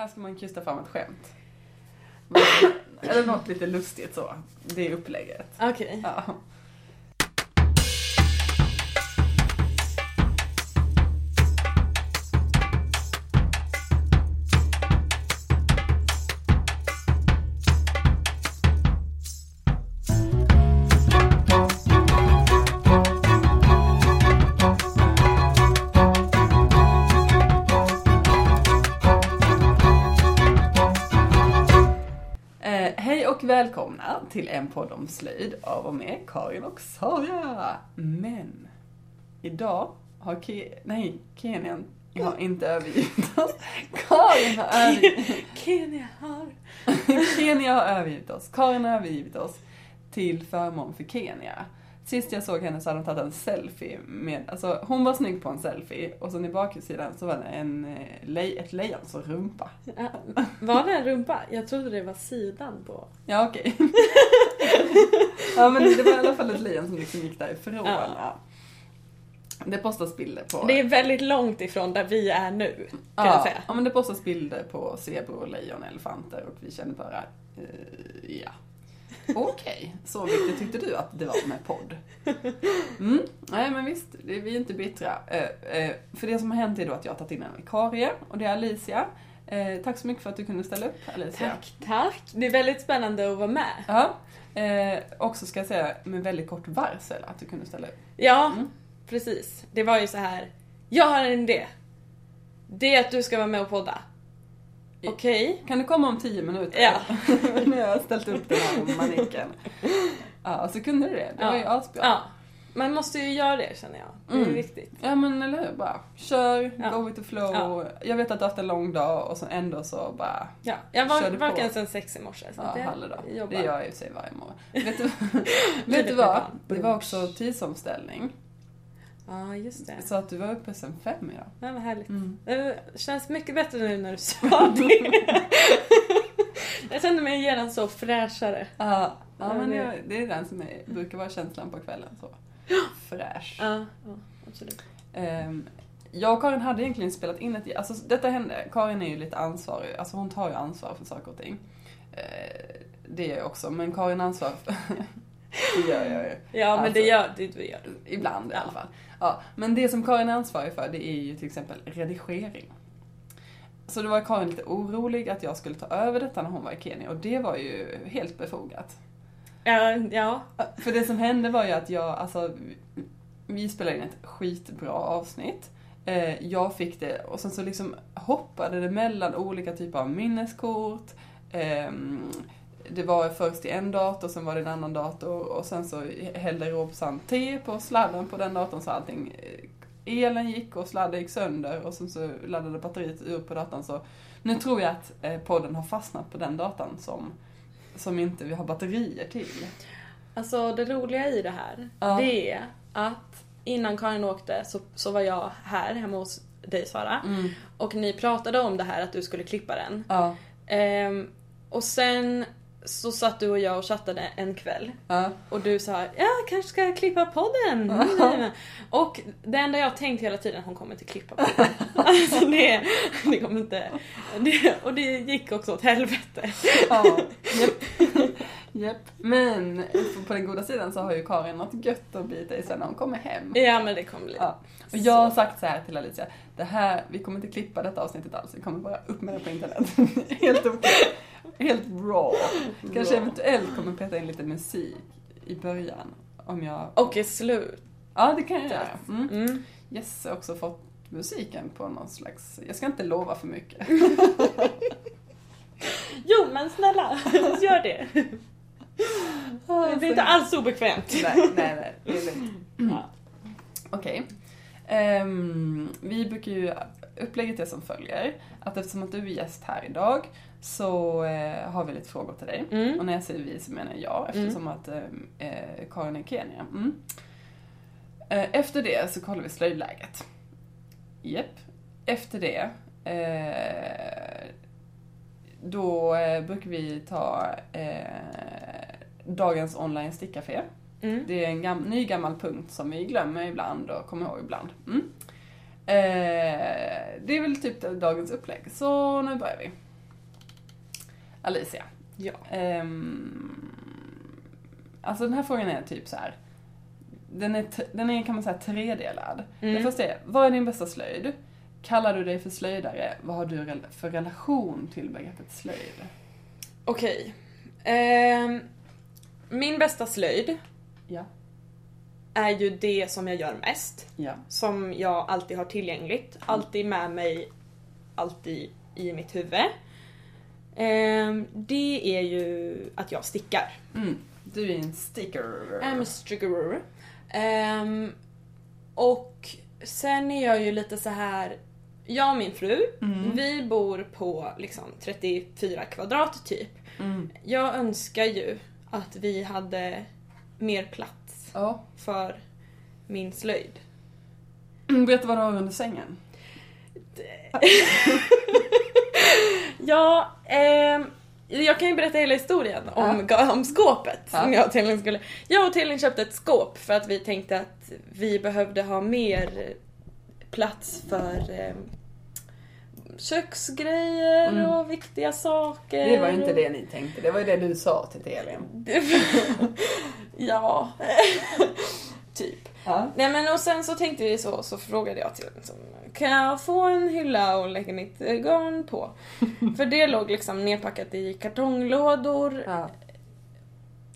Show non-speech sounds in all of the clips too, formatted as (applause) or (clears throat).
här ska man krysta fram ett skämt. Men- Eller något lite lustigt så. Det är upplägget. Okej. Ja. Välkomna till en podd om slöjd av och med Karin och Sara. Men idag har Ke- nej, Kenian har inte övergivit oss. Karin har övergivit Kenya har... Kenya har övergivit oss. Karin har övergivit oss till förmån för Kenya. Sist jag såg henne så hade hon tagit en selfie med, alltså hon var snygg på en selfie och sen i baksidan så var det en, eh, lej, ett lejons rumpa. Ja, Var det en rumpa? Jag trodde det var sidan på... Ja okej. (laughs) ja men det var i alla fall ett lejon som liksom gick därifrån. Ja. Ja. Det postas bilder på... Det är väldigt långt ifrån där vi är nu, kan ja, jag säga. ja men det postas bilder på zebror, lejon, elefanter och vi kände bara, eh, ja. Okej, så viktigt tyckte du att det var med podd? Mm, nej men visst, det- vi är inte bittra. Eh, eh, för det som har hänt är då att jag har tagit in en vikarie och det är Alicia. Eh, tack så mycket för att du kunde ställa upp Alicia. Tack, tack. Det är väldigt spännande att vara med. Ja, eh, också ska jag säga med väldigt kort varsel att du kunde ställa upp. Ja, Mm. precis. Det var ju så här. Jag har en idé. Det är att du ska vara med och podda. Okej. Kan du komma om tio minuter? Ja. (laughs) nu har jag ställt upp den här manicken. Ja, så kunde du det. Det var ju asbra. Ja. Man måste ju göra det känner jag. Det är Mm. viktigt. Ja men eller hur, bara kör, Ja. go with the flow. Ja. Jag vet att du har haft en lång dag och så ändå så bara, Ja. Jag var på. vaken sen sex i morse. Så ja jobbar. Det gör jag för sig varje morgon. vet (laughs) du, vet du vad? Det var också tidsomställning. Ja, just det. Så att du var uppe sen fem idag. Ja, vad härligt. Mm. Det känns mycket bättre nu när du sa (laughs) det. jag kände mig genast så fräschare. Ja, ja men det- det, är den som är, brukar vara känslan på kvällen. Så. Fräsch. Ja, ja absolut. Ehm, jag och Karin hade egentligen spelat in ett... Alltså detta hände. Karin är ju lite ansvarig. Alltså hon tar ju ansvar för saker och ting. Eh, det gör jag också. Men Karin ansvar för... (laughs) det gör jag ju. Ja, men Alltså- det gör, det gör du. Ibland i Ja. alla fall. Ja, men det som Karin är ansvarig för det är ju till exempel redigering. Så då var Karin lite orolig att jag skulle ta över detta när hon var i Kenya och det var ju helt befogat. Ja, ja. För det som hände var ju att jag, alltså, vi spelade in ett skitbra avsnitt. Eh, jag fick det och sen så liksom hoppade det mellan olika typer av minneskort. Det var först i en dator, sen var det en annan dator och sen så hällde Robsan te på sladden på den datorn så allting eh, Elen gick och sladden gick sönder och sen så laddade batteriet ur på datorn så nu tror jag att eh, podden har fastnat på den datorn som, som inte vi har batterier till. Alltså det roliga i det här, Ja. det är att innan Karin åkte så, så var jag här hemma hos dig Sara. Mm. Och ni pratade om det här att du skulle klippa den. Ja. Ehm, och sen så satt du och jag och chattade en kväll. Ja. Och du sa ja, kanske ska jag klippa podden. Ja. (laughs) Och det enda jag har tänkt hela tiden, hon kommer inte klippa podden. (laughs) alltså det, det kommer inte. Det, och det gick också åt helvete. Ja, japp. (laughs) japp. Men på den goda sidan så har ju Karin något gött att bita i sen när hon kommer hem. Ja men det kommer bli. Ja. Och jag har sagt så här till Alicia, det här, vi kommer inte klippa detta avsnittet alls, vi kommer bara upp med det på internet. Helt okej. Helt raw. (laughs) Kanske Raw. eventuellt kommer peta in lite musik i början. Om jag... Och i slut. Ja, det kan jag göra. Mm. Mm. Yes, jag har också fått musiken på någon slags... Jag ska inte lova för mycket. (laughs) Jo men snälla, (laughs) gör det. Det blir inte alls obekvämt. Nej, nej, nej. Det är lugnt. Ja. Okej. Ehm, vi brukar ju, upplägget är som följer, att eftersom att du är gäst här idag så eh, har vi lite frågor till dig. Mm. Och när jag säger vi så menar jag eftersom att eh, eh, Karin är i Kenya. Mm. Eh, efter det så kollar vi slöjdläget. Japp. Efter det eh, då eh, brukar vi ta dagens online stickcafé. Mm. Det är en gam- ny gammal punkt som vi glömmer ibland och kommer ihåg ibland. Mm. Det är väl typ dagens upplägg, så nu börjar vi. Alicia. Ja. Ehm, alltså den här frågan är typ så här. Den är, den är kan man säga tredelad. Mm. Det första är, vad är din bästa slöjd? Kallar du dig för slöjdare? Vad har du för relation till begreppet slöjd? Okej. Ehm, min bästa slöjd Ja. är ju det som jag gör mest. Ja. Som jag alltid har tillgängligt. Alltid med mig. Alltid i mitt huvud. Ehm, det är ju att jag stickar. Mm. Du är en sticker. I'm a sticker. Ehm, och sen är jag ju lite så här. Jag och min fru, Mm. vi bor på liksom 34 kvadrat typ. Mm. Jag önskar ju att vi hade mer plats Ja. för min slöjd. Mm, Berätta vad du har under sängen. (laughs) (laughs) Ja, ehm, jag kan ju berätta hela historien om, om skåpet. Ja. Som jag och Telin skulle... Jag och Telin köpte ett skåp för att vi tänkte att vi behövde ha mer plats för ehm, köksgrejer Mm. och viktiga saker. Det var ju inte det ni tänkte, det var ju det du sa till Elin. (laughs) ja, (laughs) typ. Ja. Nej men och sen så tänkte vi så, så frågade jag till liksom, kan jag få en hylla och lägga mitt eh, garn på? (laughs) För det låg liksom nerpackat i kartonglådor. Ja.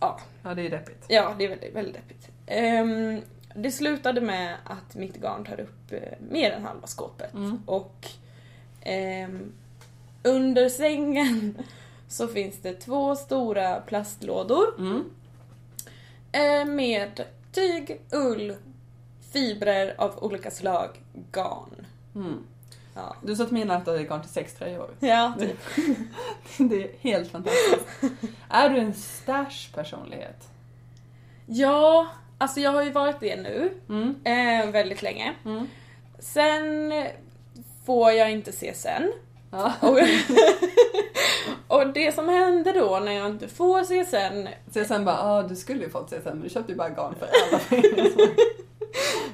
Ja, ja, det är deppigt. ja det är väldigt, väldigt deppigt. Ehm, det slutade med att mitt garn tar upp eh, mer än halva skåpet. Mm. Och ehm, under sängen (laughs) så finns det två stora plastlådor Mm. eh, med tyg, ull, fibrer av olika slag, garn. Mm. Ja, Du sa till mina att du hade garn till sex tröjor. (laughs) ja typ. (laughs) Det är helt fantastiskt. är du en stash-personlighet? Ja, alltså jag har ju varit det nu Mm. eh, väldigt länge. Mm. Sen får jag inte se sen. Ja. Och, (laughs) och det som händer då när jag inte får Så sen bara, ah, du skulle ju fått sen men du köpte ju bara garn för alla (laughs)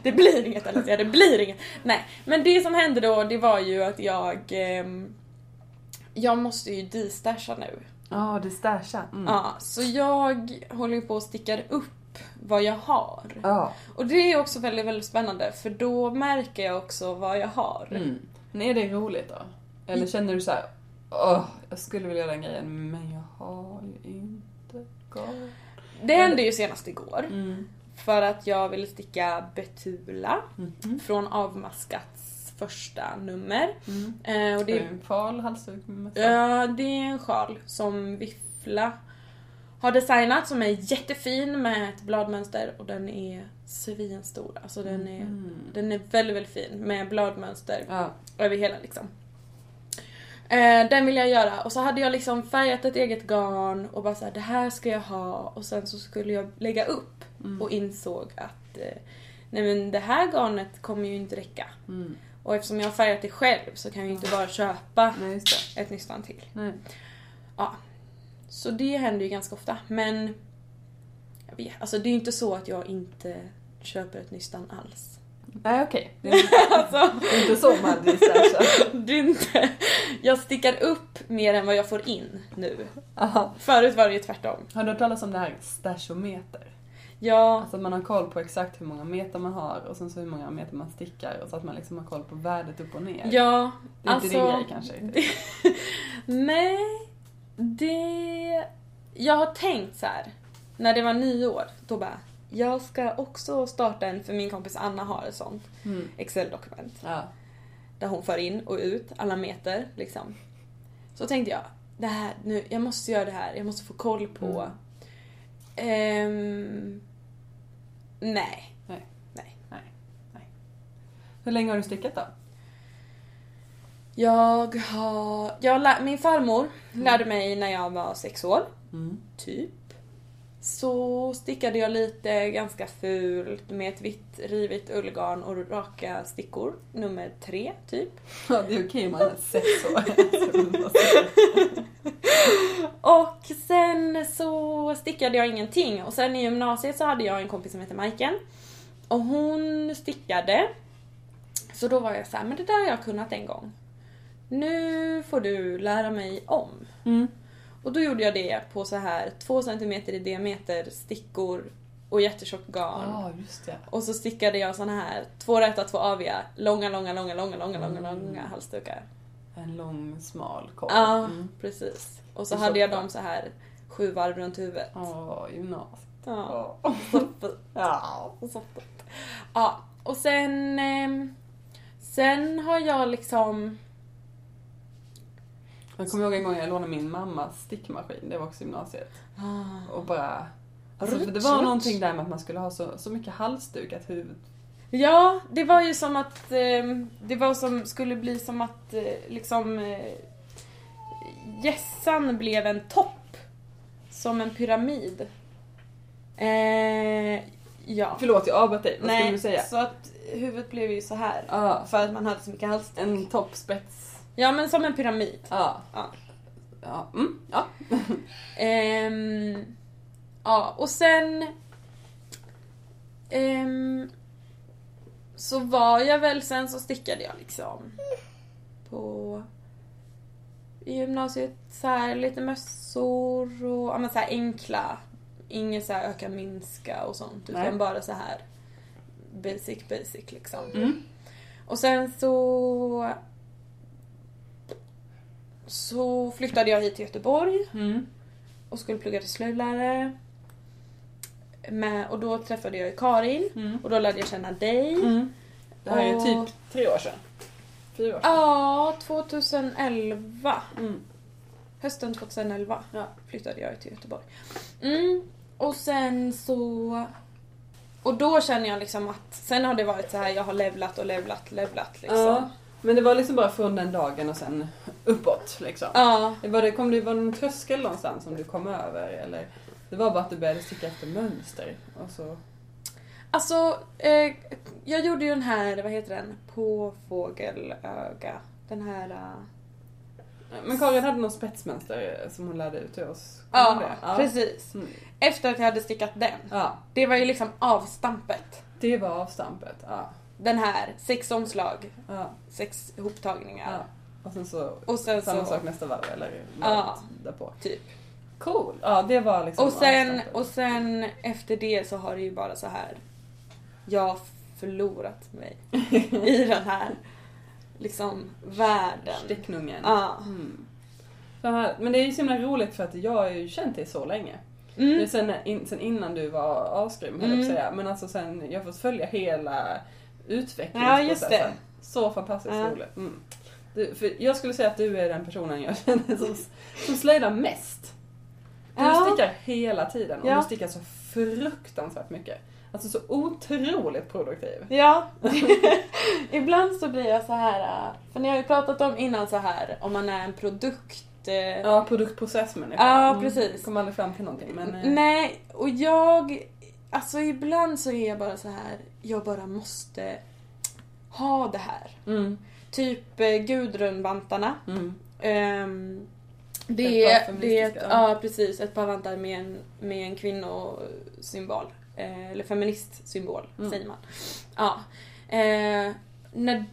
det blir inget Alicia, det blir inget. Nej, men det som hände då det var ju att jag ehm, jag måste ju destasha nu. Ja, du stashar. Mm. Ja, så jag håller ju på och stickar upp vad jag har. Ja. Och det är också väldigt, väldigt spännande för då märker jag också vad jag har. Mm. Men är det roligt då? Eller känner du så här, åh, jag skulle vilja göra den grejen men jag har ju inte garn. Det hände ju senast igår. Mm. För att jag ville sticka Betula Mhm. från Avmaskats första nummer. Mm. Eh, och Det är en fal halsduk ja, det är en sjal som Viffla har designat som är jättefin med ett bladmönster och den är svinstor. Alltså den är, Mm. den är väldigt, väldigt fin med bladmönster Ja. över hela liksom. Eh, den vill jag göra och så hade jag liksom färgat ett eget garn och bara såhär, det här ska jag ha och sen så skulle jag lägga upp Mm. och insåg att eh, nej men det här garnet kommer ju inte räcka. Mm. Och eftersom jag har färgat det själv så kan jag ju inte bara köpa Nej, ett nystan till. Nej. Ja. Så det händer ju ganska ofta men jag vet, alltså det är ju inte så att jag inte köper ett nystan alls. Nej, okej. Är- (laughs) Alltså, inte så (laughs) det är inte... Jag stickar upp mer än vad jag får in nu. Aha. Förut var det ju tvärtom. Har du hört talas om det här stashometer? Ja, Alltså man har koll på exakt hur många meter man har och sen så hur många meter man stickar och så att man liksom har koll på värdet upp och ner. ja, det är inte din alltså... grej kanske? Det, (laughs) nej, det... Jag har tänkt så här. när det var nyår, då bara jag ska också starta en, för min kompis Anna har ett sånt Mm. Excel-dokument. Ja. Där hon för in och ut alla meter liksom. Så tänkte jag, det här, nu, jag måste göra det här, jag måste få koll på... Mm. Ehm, nej. Nej. Nej. Hur länge har du stickat då? Jag har... Jag lär, min farmor lärde mig när jag var sex år, Mm. typ. Så stickade jag lite ganska fult med ett vitt rivigt ullgarn och raka stickor. Nummer tre, typ. Ja, det är okej om man är sex år. Och sen så stickade jag ingenting och sen i gymnasiet så hade jag en kompis som heter Majken. Och hon stickade. Så då var jag så här, men det där har jag kunnat en gång. Nu får du lära mig om. Mm. Och då gjorde jag det på så här 2 cm i diameter stickor och jättetjockt garn. Ja, just det. Och så stickade jag såna här två räta, två aviga, långa, långa, långa, långa, långa, långa, Mm. långa halsdukar. En lång, smal korv. Ja, Mm. precis. Och så hade jag dem så här sju varv runt huvudet. Åh, gymnasiet. Ja, Åh. så fint. Ja. Så fint. Ja, och sen... ehm, Sen har jag liksom... Jag kommer ihåg en gång jag lånade min mammas stickmaskin, det var också gymnasiet. Ah. Och bara... Alltså, för det var någonting där med att man skulle ha så, så mycket halsdukat huvud. Ja, det var ju som att ehm, det var som skulle bli som att eh, liksom eh, gässan blev en topp. Som en pyramid. Eh, ja. Förlåt, jag avbröt dig. Vad skulle Nej, du säga? så att huvudet blev ju så här. Ja, För att man hade så mycket hals. en toppspets. Ja, men som en pyramid. Ja. Ja. Ja. Mm. ja. (laughs) Ehm, ja, och sen... ehm, så var jag väl, sen så stickade jag liksom på i gymnasiet så här lite mössor och ja, men så här enkla. Inget så här öka minska och sånt utan Nej. bara så här basic basic liksom. Mm. Och sen så så flyttade jag hit till Göteborg Mm. och skulle plugga till slöjdlärare. Med, och då träffade jag Karin Mm. och då lärde jag känna dig. Mm. Det här är Och- typ tre år sedan. Fyra år sedan. Ja, 2011. Mm. Hösten 2011 Ja. flyttade jag till Göteborg. Mm. Och sen så... Och då känner jag liksom att sen har det varit så här jag har levlat och levlat, levlat liksom. Ja. Men det var liksom bara från den dagen och sen uppåt liksom. Ja. Det var, det, kom det, var det någon tröskel någonstans som du kom över eller? Det var bara att du började sticka efter mönster och så... Alltså, eh, jag gjorde ju den här, vad heter den? På fågelöga. Den här... eh, Men Karin hade någon spetsmönster som hon lärde ut till oss. Ja, det? precis. Mm. Efter att jag hade stickat den. Ja, Det var ju liksom avstampet. det var avstampet. Ja. Den här, sex omslag, Ja, sex ihoptagningar. ja. Och sen så Och sen samma så, sak nästa varv eller Ja. därpå. typ. Cool! Ja, det var liksom Och sen, och sen efter det så har det ju bara så här. Jag har förlorat mig i (laughs) den här liksom världen. Sticknungen. Ja. Mm. Här, men det är ju så himla roligt för att jag har ju känt dig så länge. Mm. sen, in, sen innan du var asgrym höll jag på att Mm. säga. Men alltså sen, jag har fått följa hela Ja, utvecklingsprocessen. just det. Så fantastiskt Ja. roligt. Mm. Du, för jag skulle säga att du är den personen jag känner som, som slöjdar mest. Du Ja. stickar hela tiden och Ja. du stickar så fruktansvärt mycket. Alltså så otroligt produktiv. Ja. (laughs) Ibland så blir jag så här. För ni har ju pratat om innan så här om man är en produkt. eh, Ja, produktprocessmänniska. Ja, precis. Kom aldrig fram till någonting men... eh, Nej, och jag... Alltså ibland så är jag bara så här. Jag bara måste ha det här. Mm, Typ eh, Gudrunvantarna. mm. Ehm, Ett det, par är- det är ett, ja precis, ett par vantar med en, med en kvinnosymbol. Eh, eller feministsymbol, Mm. säger man. Ja. Eh, när,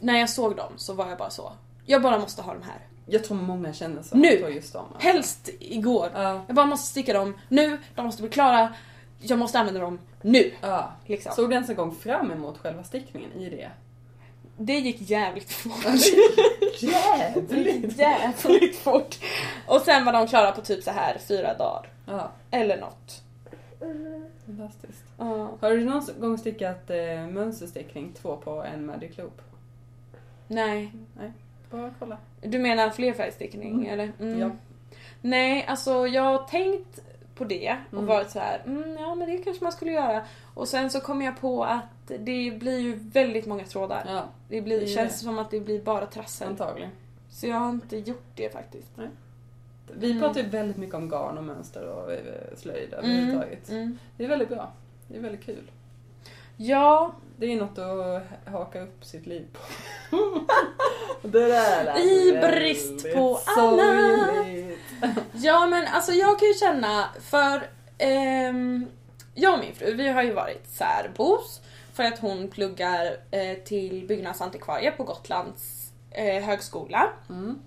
när jag såg dem så var jag bara så. Jag bara måste ha de här. Jag tror många känner så Nu! just dem. alltså. Helst igår. Ja. Jag bara måste sticka dem nu, de måste bli klara. Jag måste använda dem nu. ja. Liksom. Såg du ens en gång fram emot själva stickningen i det? Det gick jävligt fort. Jävligt! jävligt fort. Och sen var de klara på typ så här fyra dagar. Ja, Eller något. fantastiskt. Ja. Har du någon gång stickat eh, mönsterstickning två på en Magic Loop? Nej. Bara kolla. Du menar flerfärgstickning Mm. eller? Mm. Ja. Nej, alltså jag har tänkt på det och Mm. varit så här, mm, ja men det kanske man skulle göra. Och sen så kom jag på att det blir ju väldigt många trådar. Ja, Det blir, Det känns det. som att det blir bara trassel. antagligen. Så jag har inte gjort det faktiskt. Vi Mm. pratar ju väldigt mycket om garn och mönster och eh, slöjd överhuvudtaget. Mm. Det är väldigt bra. Det är väldigt kul. Ja, Det är något att haka upp sitt liv på. (laughs) det där I brist på annat. sorgligt. ja men alltså jag kan ju känna för ehm, jag och min fru vi har ju varit särbos för att hon pluggar eh, till byggnadsantikvarie på Gotlands eh, högskola. Mm.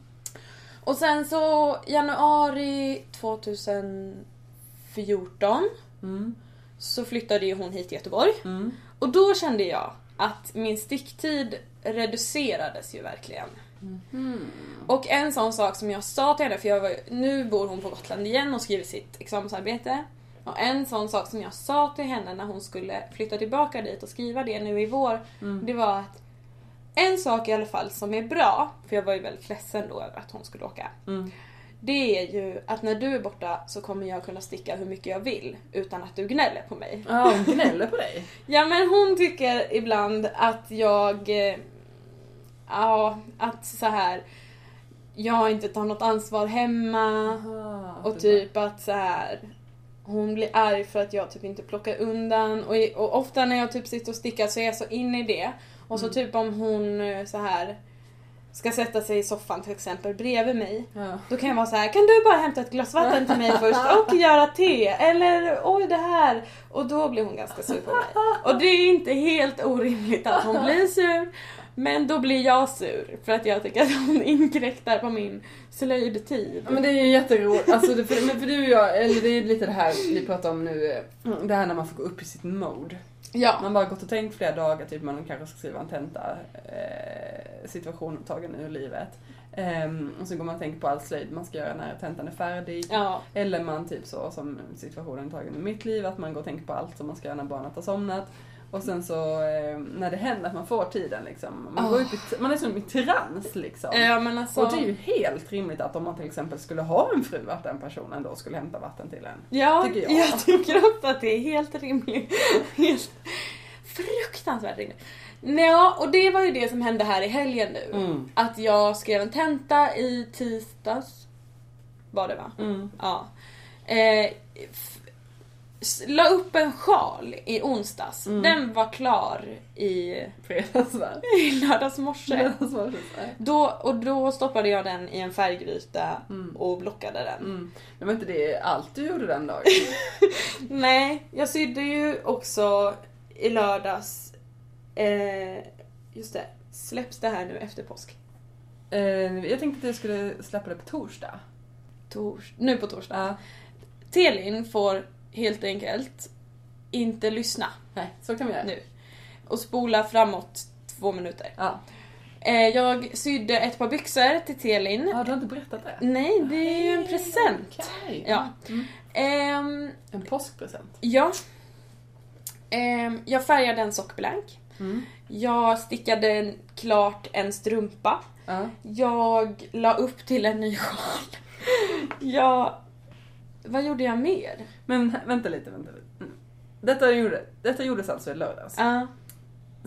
Och sen så januari 2014 Mm. så flyttade ju hon hit till Göteborg. Mm. Och då kände jag att min sticktid reducerades ju verkligen. Mm. Och en sån sak som jag sa till henne, för jag var, nu bor hon på Gotland igen och skriver sitt examensarbete. Och en sån sak som jag sa till henne när hon skulle flytta tillbaka dit och skriva det nu i vår, Mm. det var att en sak i alla fall som är bra, för jag var ju väldigt ledsen då över att hon skulle åka. Mm. Det är ju att när du är borta så kommer jag kunna sticka hur mycket jag vill utan att du gnäller på mig. Ja, hon gnäller på dig. (laughs) Ja men hon tycker ibland att jag... eh, Ja, att så här jag inte tar något ansvar hemma Aha, och typ att så här hon blir arg för att jag typ inte plockar undan och, och ofta när jag typ sitter och stickar så är jag så inne i det. Och så Mm. typ om hon eh, så här ska sätta sig i soffan till exempel bredvid mig Ja. då kan jag vara så här, kan du bara hämta ett glas vatten till mig först (laughs) och göra te? Eller oj det här. Och då blir hon ganska sur på mig. Och det är inte helt orimligt att hon blir sur. Men då blir jag sur för att jag tycker att hon inkräktar på min slöjdtid. Ja, men det är ju jätteroligt. Alltså, för, för du och jag, eller det är lite det här vi pratar om nu. eh, Det här när man får gå upp i sitt mode. Ja. Man bara gått och tänkt flera dagar, typ man kanske ska skriva en tenta, eh, situation tagen ur livet. Ehm, och så går man och tänker på all slöjd man ska göra när tentan är färdig. Ja. Eller man typ så som situationen tagen ur mitt liv, att man går och tänker på allt som man ska göra när barnet har somnat. Och sen så eh, när det händer att man får tiden liksom, man, Oh. går upp i, man är som i trans liksom. Ja alltså. Och det är ju helt rimligt att om man till exempel skulle ha en fru, att den personen då skulle hämta vatten till en. Ja, tycker jag. jag. tycker också att det är helt rimligt. Helt fruktansvärt rimligt. Ja, och det var ju det som hände här i helgen nu. Mm. Att jag skrev en tenta i tisdags. Var det va? Mm. Ja. Eh, la upp en sjal i onsdags. Mm. Den var klar i, Fredagsvärd. (laughs) i lördags morse. Då, och då stoppade jag den i en färggryta Mm. och blockade den. Mm. Men var inte det allt du gjorde den dagen? (laughs) Nej, jag sydde ju också i lördags. Eh, just det, släpps det här nu efter påsk? eh, jag tänkte att jag skulle släppa det på torsdag. Tors, nu på torsdag. Ja. Telin får helt enkelt inte lyssna Nej, så kan vi göra. nu. Och spola framåt två minuter. Ja. Eh, jag sydde ett par byxor till Telin. ja, du har inte berättat det? Nej, det är ju en present. Okej. Ja. Mm. Ehm, En påskpresent. ja. Ehm, jag färgade en sockblank. Mm. Jag stickade klart en strumpa. Ja. Jag la upp till en ny sjal. (laughs) Jag... Vad gjorde jag mer? Men vänta lite, vänta lite. Mm. Detta, gjorde, detta gjordes alltså i lördags. Ja.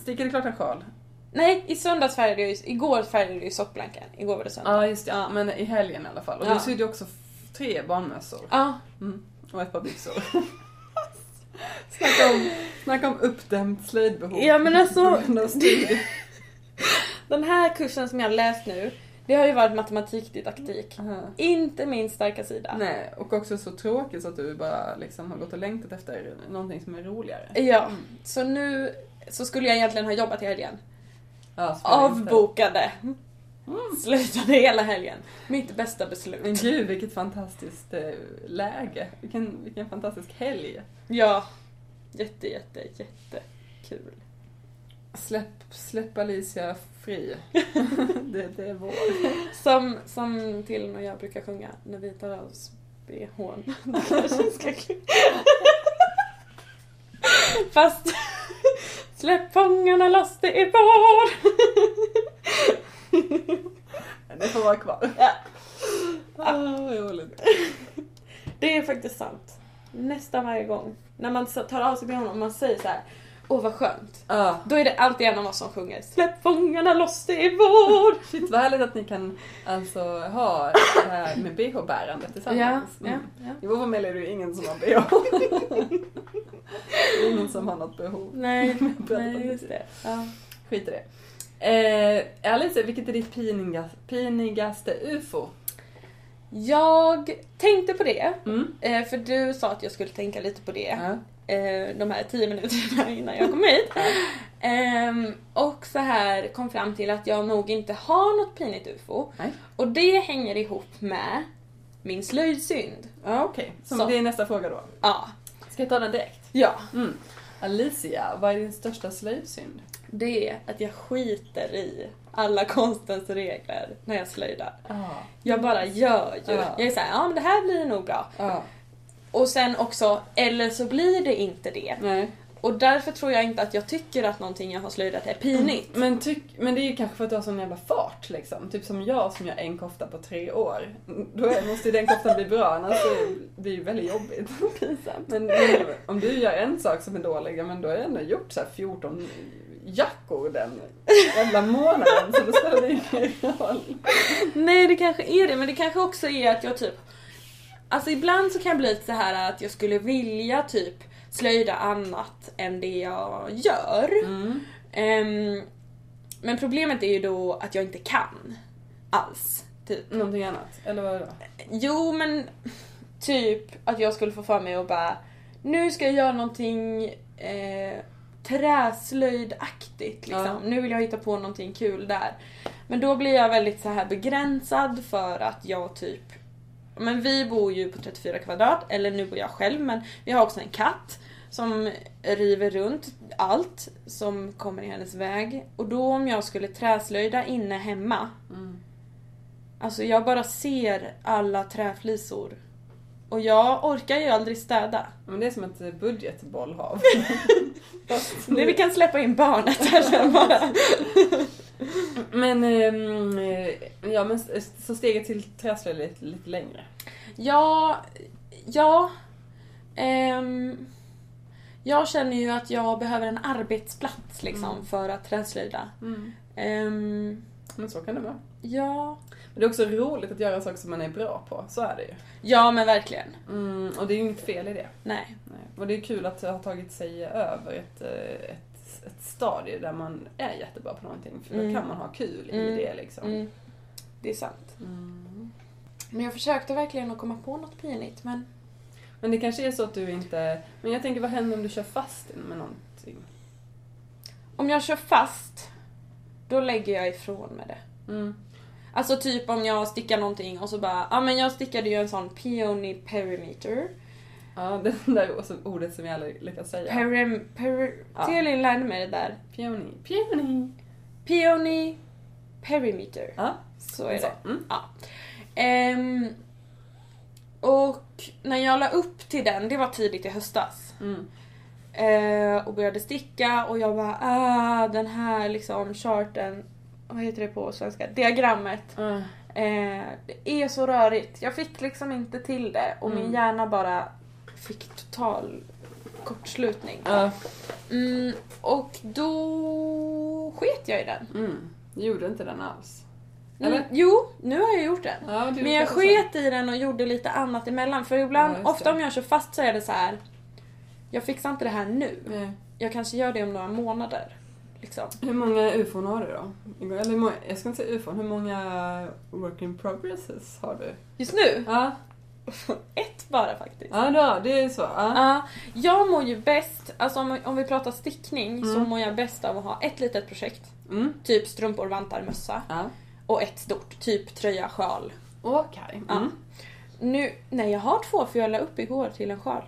Stickade klart en sjal. nej, i söndags färgade jag ju, igår färgade jag ju sockblanken. Igår var det söndag. Ja, just det. Ja. Men i helgen i alla fall. Och Ja. du sydde också f- tre barnmössor. Ja. Mm. Och ett par byxor. (laughs) snacka, om, snacka om uppdämt slöjdbehov. Ja, men alltså-. (laughs) (laughs) Den här kursen som jag läst nu, det har ju varit matematikdidaktik. Aha. Inte min starka sida. Nej, och också så tråkigt så att du bara liksom har gått och längtat efter någonting som är roligare. Ja, Mm. så nu så skulle jag egentligen ha jobbat i helgen. Ja, spelar inte. Avbokade. Slutade hela helgen. Mitt bästa beslut. Men gud, vilket fantastiskt eh, läge. Vilken, vilken fantastisk helg. Ja. Jätte, jätte, jätte kul. Släpp, släpp Alicia fri. (laughs) det, det är vår. Som, som Tillen och jag brukar sjunga när vi tar av oss bhn. (laughs) Fast släpp fångarna loss, det är vår. (laughs) Det får vara kvar. Ja. Roligt. Det är faktiskt sant. Nästan varje gång. När man tar av sig bhn och man säger så här. Åh vad skönt. Ja. Då är det alltid en av oss som sjunger Släpp fångarna loss, det är vår. (laughs) Shit vad härligt att ni kan alltså ha det här med bh-bärande Ja, tillsammans. ja, Mm. ja. I vår familj är det ju ingen som har bh. det är ingen som har något behov. Nej, (laughs) nej just det. Ja. Skit i det. Eh, Alice, vilket är ditt piniga, pinigaste ufo? Jag tänkte på det. Mm. Eh, för du sa att jag skulle tänka lite på det. Eh, de här tio minuterna (laughs) innan jag kom hit. Ehm, och så här kom fram till att jag nog inte har något pinigt ufo. Och det hänger ihop med min slöjdsynd. Ja, okej. Så Så. det är nästa fråga då. Ja. Ska jag ta den direkt? Ja. Mm. Alicia, vad är din största slöjdsynd? Det är att jag skiter i alla konstens regler när jag slöjdar. Ja. Jag bara gör ju. Ja. Jag är såhär, ja men det här blir nog bra. Ja. Och sen också, eller så blir det inte det. Nej. Och därför tror jag inte att jag tycker att någonting jag har slöjdat är pinigt. Men, tyck, men det är ju kanske för att du har sån jävla fart liksom. Typ som jag som gör en kofta på tre år. Då måste ju den koftan bli bra annars blir det ju väldigt jobbigt. (laughs) Pinsamt. Men, men om du gör en sak som är dålig, men då har jag ändå gjort så här 14 jackor den jävla månaden så då spelar det ingen roll. Nej det kanske är det, men det kanske också är att jag typ... Alltså ibland så kan jag bli lite så här att jag skulle vilja typ slöjda annat än det jag gör. Mm. Ehm, men problemet är ju då att jag inte kan alls. Typ. Någonting annat, eller vad då? Jo men typ att jag skulle få för mig att bara nu ska jag göra någonting eh, träslöjdaktigt liksom. Ja. Nu vill jag hitta på någonting kul där. Men då blir jag väldigt så här begränsad för att jag typ men vi bor ju på 34 kvadrat, eller nu bor jag själv men vi har också en katt som river runt allt som kommer i hennes väg. Och då om jag skulle träslöjda inne hemma Mm. Alltså jag bara ser alla träflisor. Och jag orkar ju aldrig städa. Men det är som ett budgetbollhav. (laughs) Fast Nu vi kan släppa in barnet här sen bara. Men, ehm, eh, ja men s- så steget till träslöjd är lite, lite längre. Ja, ja. ehm, jag känner ju att jag behöver en arbetsplats liksom Mm. för att träslöjda. Ehm, Men så kan det vara. ja. Men det är också roligt att göra saker som man är bra på, så är det ju. ja, men verkligen. Mm, och det är ju inget fel i det. Nej. Nej. Och det är kul att ha tagit sig över ett, eh, ett, ett stadie där man är jättebra på någonting. För Mm. då kan man ha kul i Mm. det liksom. Mm, det är sant. Mm. Men jag försökte verkligen att komma på något pinigt men Men det kanske är så att du inte... Men jag tänker, vad händer om du kör fast med någonting? om jag kör fast, då lägger jag ifrån med det. Mm. Alltså typ om jag stickar någonting och så bara, ja men jag stickade ju en sån peony perimeter. Ja, (laughs) det där också ordet som jag aldrig lyckas säga. Perim, per, Ja. Telin lärde mig det där. Peony. Peony. Peony perimeter. Ja, Så är så. det. Mm. Ja. Ehm, och när jag la upp till den, det var tidigt i höstas. Mm. Eh, och började sticka och jag bara, ah den här liksom charten, vad heter det på svenska? Diagrammet. Ah. Eh, det är så rörigt. Jag fick liksom inte till det och min Mm. hjärna bara fick total kortslutning. Ja. Mm, och då sket jag i den. Mm. Du gjorde inte den alls. Mm, jo, nu har jag gjort den. Ja, Men jag sket i den och gjorde lite annat emellan. För ibland, Ja, ofta om jag kör fast så är det så här. Jag fixar inte det här nu. Nej. Jag kanske gör det om några månader. Liksom. Hur många ufon har du då? Eller jag ska inte säga ufon, hur många work in progresses har du? Just nu, Ja, (laughs) ett bara faktiskt. ja då, det är så. Ja. Ja, jag mår ju bäst, alltså om, om vi pratar stickning så Mm. mår jag bäst av att ha ett litet projekt. Mm. Typ strumpor, vantar, mössa. Ja. Och ett stort, typ tröja, sjal. Okej. Ja. Mm. Nu, nej jag har två för jag la upp igår till en sjal.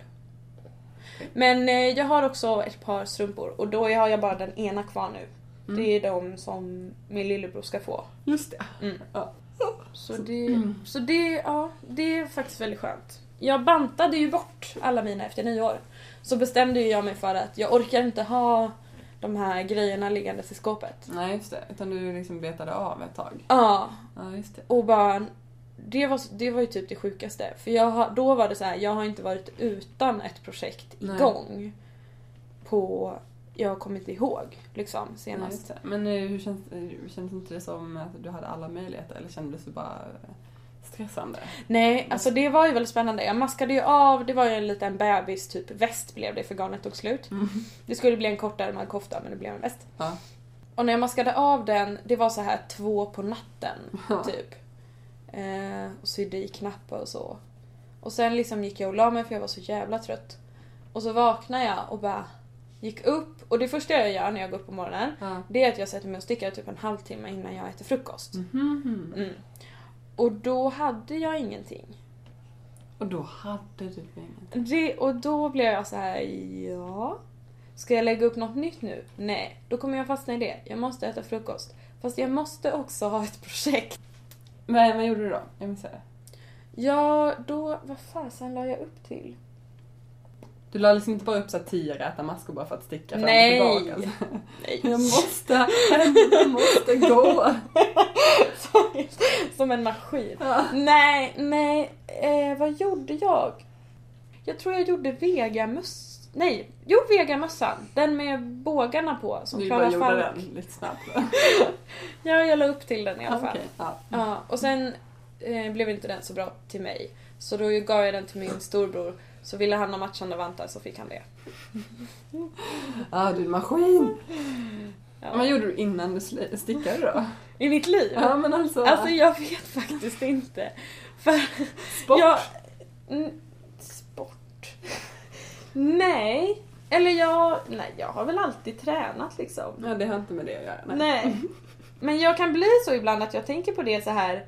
Men eh, jag har också ett par strumpor och då har jag bara den ena kvar nu. Mm. Det är de som min lillebror ska få. Just det. Mm. Ja. Så, det, Mm. så det, ja, det är faktiskt väldigt skönt. Jag bantade ju bort alla mina efter nyår. Så bestämde jag mig för att jag orkar inte ha de här grejerna liggandes i skåpet. Nej, just det. Utan du liksom betade av ett tag. Ja, Ja, just det. och bara... Det var, det var ju typ det sjukaste. För jag, har- då var det så här, jag har inte varit utan ett projekt Nej. igång på... Jag har kommit ihåg liksom senast. det. Men eh, hur känns, eh, känns inte det som att du hade alla möjligheter eller kändes det bara eh, stressande? Nej, alltså det var ju väldigt spännande. Jag maskade ju av, det var ju en liten bebis, typ väst blev det för garnet tog slut. Mm. Det skulle bli en kortärmad kofta men det blev en väst. Ja. Och när jag maskade av den, det var så här två på natten Ja. typ. Eh, och sydde i knappar och så. Och sen liksom gick jag och la mig för jag var så jävla trött. Och så vaknar jag och bara gick upp. Och det första jag gör när jag går upp på morgonen, Ja. det är att jag sätter mig och stickar typ en halvtimme innan jag äter frukost. Mhm. Mm. Och då hade jag ingenting. Och då hade du inget. Det, och då blev jag så här, ja. Ska jag lägga upp något nytt nu? Nej, då kommer jag fastna i det. Jag måste äta frukost. Fast jag måste också ha ett projekt. Men vad gjorde du då? Jag missade det. Ja, då, vad fasen la jag upp till? Du la liksom inte bara upp så tio räta maskor bara för att sticka fram Nej. och tillbaka. Alltså. Nej. Jag måste, (laughs) jag måste gå. Som- (laughs) Som en maskin. Ja. Nej, nej, eh, vad gjorde jag? Jag tror jag gjorde vegamöss... Nej, jo vegamössan. Den med bågarna på som Du Klara Falk. den lite snabbt. (laughs) Ja, jag la upp till den i alla fall. Okej, ja. Ja, och sen eh, blev inte den så bra till mig. Så då gav jag den till min storbror. Så ville han ha matchande vantar så fick han det. Ja, (laughs) du är en maskin. Ja. Vad gjorde du innan du stickade då? (laughs) I mitt liv? Ja, men alltså. Alltså jag vet faktiskt inte. För sport. jag... Nej. Eller jag... Nej, jag har väl alltid tränat liksom. Ja, det har inte med det att göra. Nej. Nej. Men jag kan bli så ibland att jag tänker på det så här.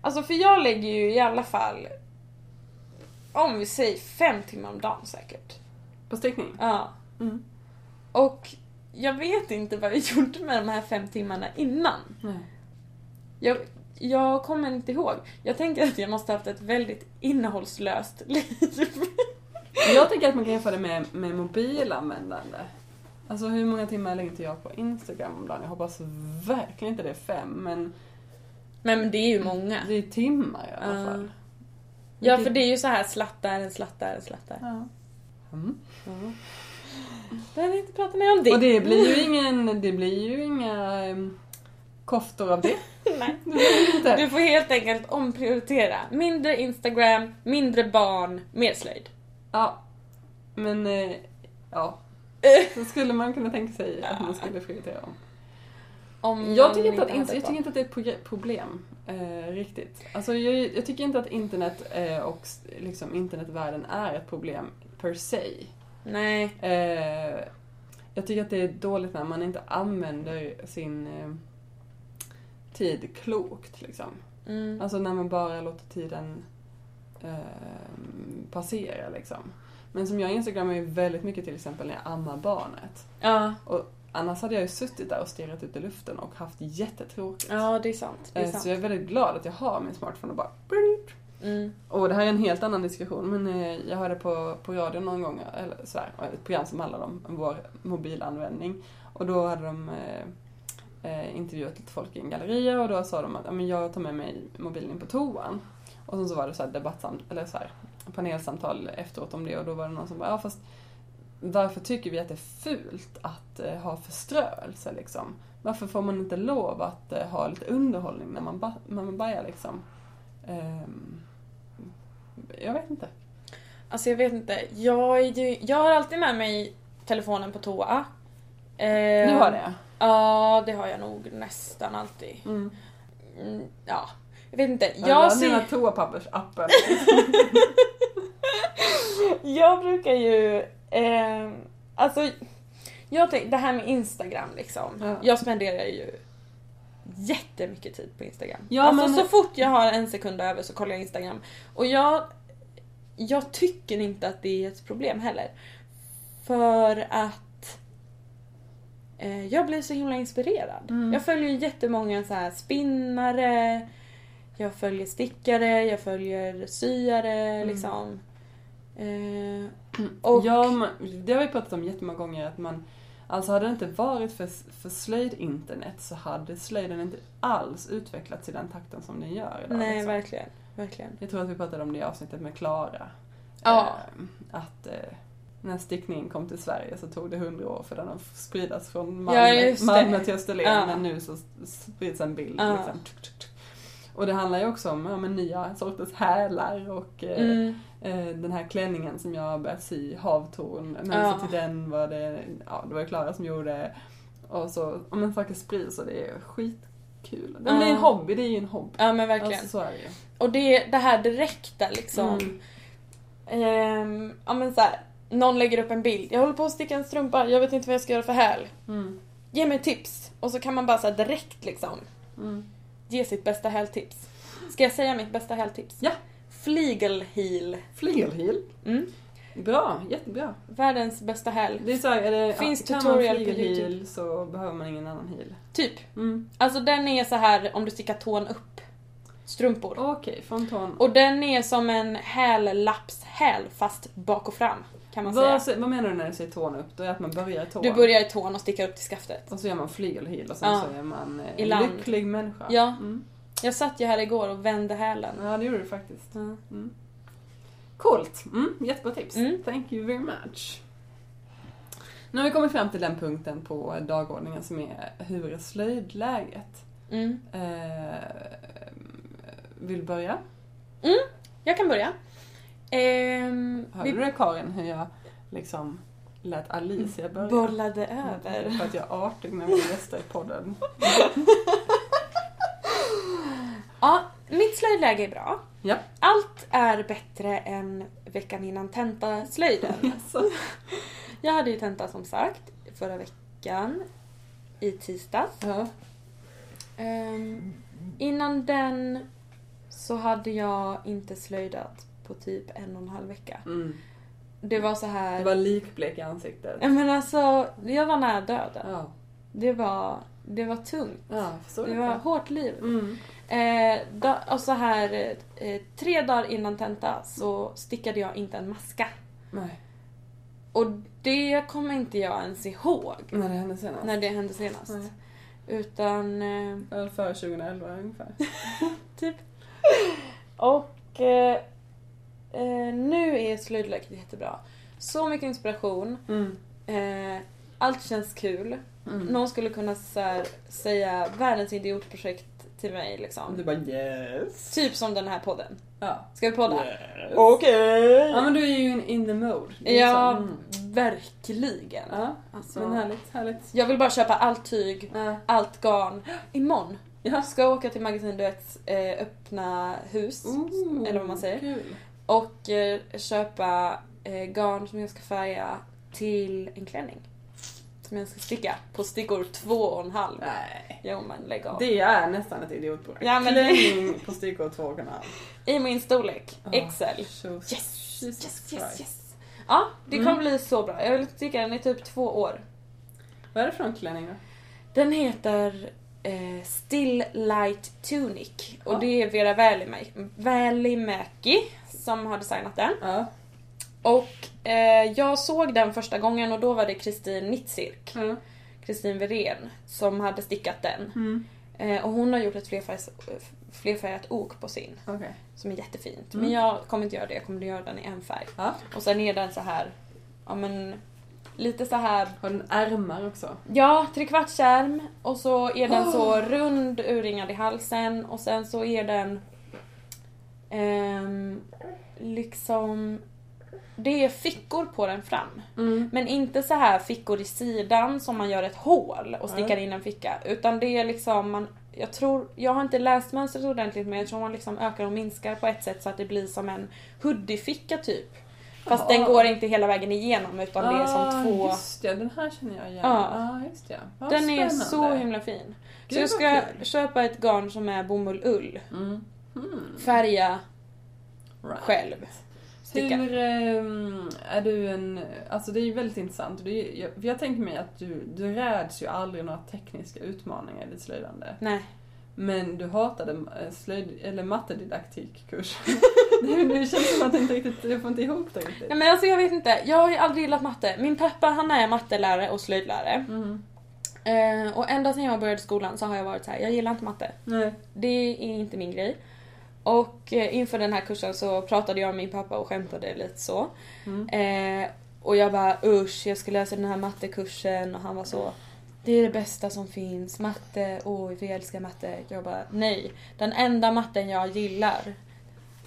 Alltså för jag lägger ju i alla fall, om vi säger fem timmar om dagen säkert. På stickning? Ja. Mm. Och jag vet inte vad jag (laughs) gjorde med de här fem timmarna innan. Nej. Jag, jag kommer inte ihåg. Jag tänker att jag måste ha haft ett väldigt innehållslöst (laughs) liv. Jag tänker att man kan jämföra det med, med mobilanvändande. Alltså hur många timmar lägger inte jag på Instagram om dagen? Jag hoppas verkligen inte det är fem, men Men det är ju många. det är timmar i alla fall. Ja, för det är ju så här slattar, en slattar, en slattar. Ja. Mm. Behöver inte prata mer om det. Och det blir ju ingen, det blir ju inga um, koftor av det. (laughs) Nej. Du får helt enkelt omprioritera. Mindre Instagram, mindre barn, mer slöjd. Ja. Men, eh, ja. (laughs) Så skulle man kunna tänka sig att man skulle prioritera om. Om Jag tycker inte, att, jag tycker inte att det är ett problem. Eh, riktigt. Alltså jag, jag tycker inte att internet eh, och liksom internetvärlden är ett problem per se. Nej. Eh, jag tycker att det är dåligt när man inte använder sin eh, tid klokt. Liksom. Mm. Alltså när man bara låter tiden passera. Liksom. Men som jag instagrammar ju väldigt mycket till exempel när jag ammar barnet. Ja. Och annars hade jag ju suttit där och stirrat ut i luften och haft jättetråkigt. ja, det är sant. Det är Eh, sant. Så jag är väldigt glad att jag har min smartphone och bara... Mm. Och det här är en helt annan diskussion, men eh, jag hörde på, på radio någon gång, eller så här, ett program som handlade om vår mobilanvändning. Och då hade de eh, intervjuat lite folk i en galleria och då sa de att jag tar med mig mobilen in på toan. Och sen så var det så här debattsamt, eller så här, panelsamtal efteråt om det och då var det någon som bara, ja fast varför tycker vi att det är fult att eh, ha förströelse liksom? Varför får man inte lov att eh, ha lite underhållning när man, ba- när man bajar liksom? Ehm, jag vet inte. Alltså jag vet inte. Jag, är ju, jag har alltid med mig telefonen på toa. Eh, Du har det? Ja, det har jag nog nästan alltid. Mm. Mm, ja, jag vet inte. Jag ser, här toapappersappen. (laughs) jag brukar ju... Eh, alltså, jag tänk, det här med Instagram liksom. Ja. Jag spenderar ju jättemycket tid på Instagram. Ja, alltså men- så fort jag har en sekund över så kollar jag Instagram. Och jag, jag tycker inte att det är ett problem heller. För att eh, jag blir så himla inspirerad. Mm. Jag följer jättemånga så här spinnare, jag följer stickare, jag följer syare Mm. liksom. Eh, och, Ja, men det har vi pratat om jättemånga gånger att man Alltså hade det inte varit för, för slöjd-internet så hade slöjden inte alls utvecklats i den takten som den gör idag. nej, liksom. verkligen. Verkligen. Jag tror att vi pratade om det i avsnittet med Klara. Ja. Eh, att eh, när stickningen kom till Sverige så tog det hundra år för den att spridas från Malmö, Ja. Malmö till Österlen. Ja. Men nu så sprids en bild. Ja. Liksom. Tuk, tuk, tuk. Och det handlar ju också om ja, men nya sorters hälar och eh, Mm. eh, den här klänningen som jag har börjat sy, havtorn. Men Ja. så till den var det, ja det var Klara som gjorde. Och så, ja men saker sprids och det är skitkul. Det Ja. blir en hobby, det är ju en hobby. Ja men verkligen. Alltså, så är det ju. Och det, det här direkta liksom. Mm. Ehm, ja men så här, någon lägger upp en bild. Jag håller på att sticka en strumpa, jag vet inte vad jag ska göra för häl. Mm. Ge mig tips. Och så kan man bara här direkt liksom Mm. Ge sitt bästa hältips. Ska jag säga mitt bästa hältips? Ja. Flygelheel. Flygelheel. Mm. Bra, jättebra. Världens bästa häl. Det är så här, är det, Finns ja, tutorial på flygelheel så behöver man ingen annan heel. Typ. Mm. Alltså den är så här om du stickar tån upp. Strumpor. Okej, från tån. Och den är som en hällappshäl fast bak och fram. Kan man Vad, säga. vad menar du när du säger tån upp? Då är att man börjar i tån? Du börjar i tån och stickar upp till skaftet. Och så gör man flygelheel och sen Ja. så är man eh, en lycklig människa. Ja. Mm. Jag satt ju här igår och vände hälen. ja, det gjorde du faktiskt. Mm. Coolt! Mm, jättebra tips. Mm. Thank you very much. Nu har vi kommit fram till den punkten på dagordningen som är hur är slöjdläget? Mm. Eh, vill du börja? Jag kan börja. Ehm, Hörde vi du det Karin, hur jag liksom lät Alicia börja? bollade över. För att jag är artig när vi gästar i podden. (laughs) Ja, mitt slöjdläge är bra. Ja. Allt är bättre än veckan innan tentaslöjden. (laughs) Jaså? Jag hade ju tenta som sagt förra veckan i tisdags. Ja. Ehm, innan den så hade jag inte slöjdat på typ en och en halv vecka. Mm. Det var så här... Du var likblek i ansiktet. Ja, Men alltså, jag var nära döden. Ja, Det var, det var tungt. ja förstår Det var hårt liv. Mm. Eh, då, och så här, eh, tre dagar innan tenta så stickade jag inte en maska. Nej. Och det kommer inte jag ens ihåg När det hände senast? när det hände senast. Nej. Utan... Eh, Före 2011 ungefär. (laughs) typ. Och eh, eh, nu är slöjdläget jättebra. Så mycket inspiration. Mm. Eh, allt känns kul. Mm. Någon skulle kunna så här, säga världens idiotprojekt till mig liksom. Du bara yes. Typ som den här podden. Ja. Ska vi podda? Yes. Okej! Ja men du är ju in, in the mode. Är Ja. Mm. verkligen. Ja, Alltså, men härligt, härligt. jag vill bara köpa allt tyg, Ja. allt garn. Imorgon Ja. ska jag åka till Magasin Duets eh, öppna hus. Ooh, Eller vad man säger. Kul. Och eh, köpa eh, garn som jag ska färga till en klänning. Som jag ska sticka på stickor två och en halv. Nej. Jo men lägg av. Det är nästan ett idiotprojekt. Ja, men- Klänning på stickor två och en halv. I min storlek. XL. Jesus Yes! Jesus Yes, Christ. yes, yes. Ja, det kommer Mm. bli så bra. Jag vill sticka den i typ två år. Vad är det för en klänning då? Den heter eh, Still Light Tunic. Och Ja. det är Vera Välimäki som har designat den. Ja. Och eh, jag såg den första gången och då var det Kristin Nitzirk, Mm. Kristin Verén, som hade stickat den. Mm. Eh, och hon har gjort ett flerfärgs, flerfärgat ok på sin, Okej. som är jättefint. Mm. Men jag kommer inte göra det, jag kommer göra den i en färg. Ja. Och sen är den så här, ja men lite så här Har den ärmar också? Ja, trekvartsärm och så är den Oh. så rund urringad i halsen och sen så är den ehm, liksom det är fickor på den fram. Mm. Men inte så här fickor i sidan som man gör ett hål och stickar in en ficka. Utan det är liksom, man, jag tror, jag har inte läst mönstret ordentligt men jag tror man liksom ökar och minskar på ett sätt så att det blir som en hoodie-ficka typ. Fast Jaha. den går inte hela vägen igenom utan det är som två... Ah, Just ja, den här känner jag igen. Ja. Ja, just ja. Vad Den är så spännande. himla fin. Gud, så jag ska köpa ett garn som är bomull-ull. Mm. Mm. Färga Right. själv. Sticka. Hur ehm, är du en, alltså det är ju väldigt intressant. Ju- jag, jag tänker mig att du, du räds ju aldrig några tekniska utmaningar i ditt slöjdande. Nej. Men du hatade eh, slöjd, eller mattedidaktikkurs. (laughs) (laughs) det känns som att du inte riktigt, jag får inte ihop det riktigt. Nej men alltså jag vet inte, jag har ju aldrig gillat matte. Min pappa han är mattelärare och slöjdlärare. Mm. Eh, och ända sedan jag började skolan så har jag varit så här: jag gillar inte matte. Nej. Det är inte min grej. Och eh, inför den här kursen så pratade jag med min pappa och skämtade lite så. Mm. Eh, och jag bara usch, jag ska läsa den här mattekursen och han var så det är det bästa som finns, matte, oj vi älskar matte. Jag bara nej. Den enda matten jag gillar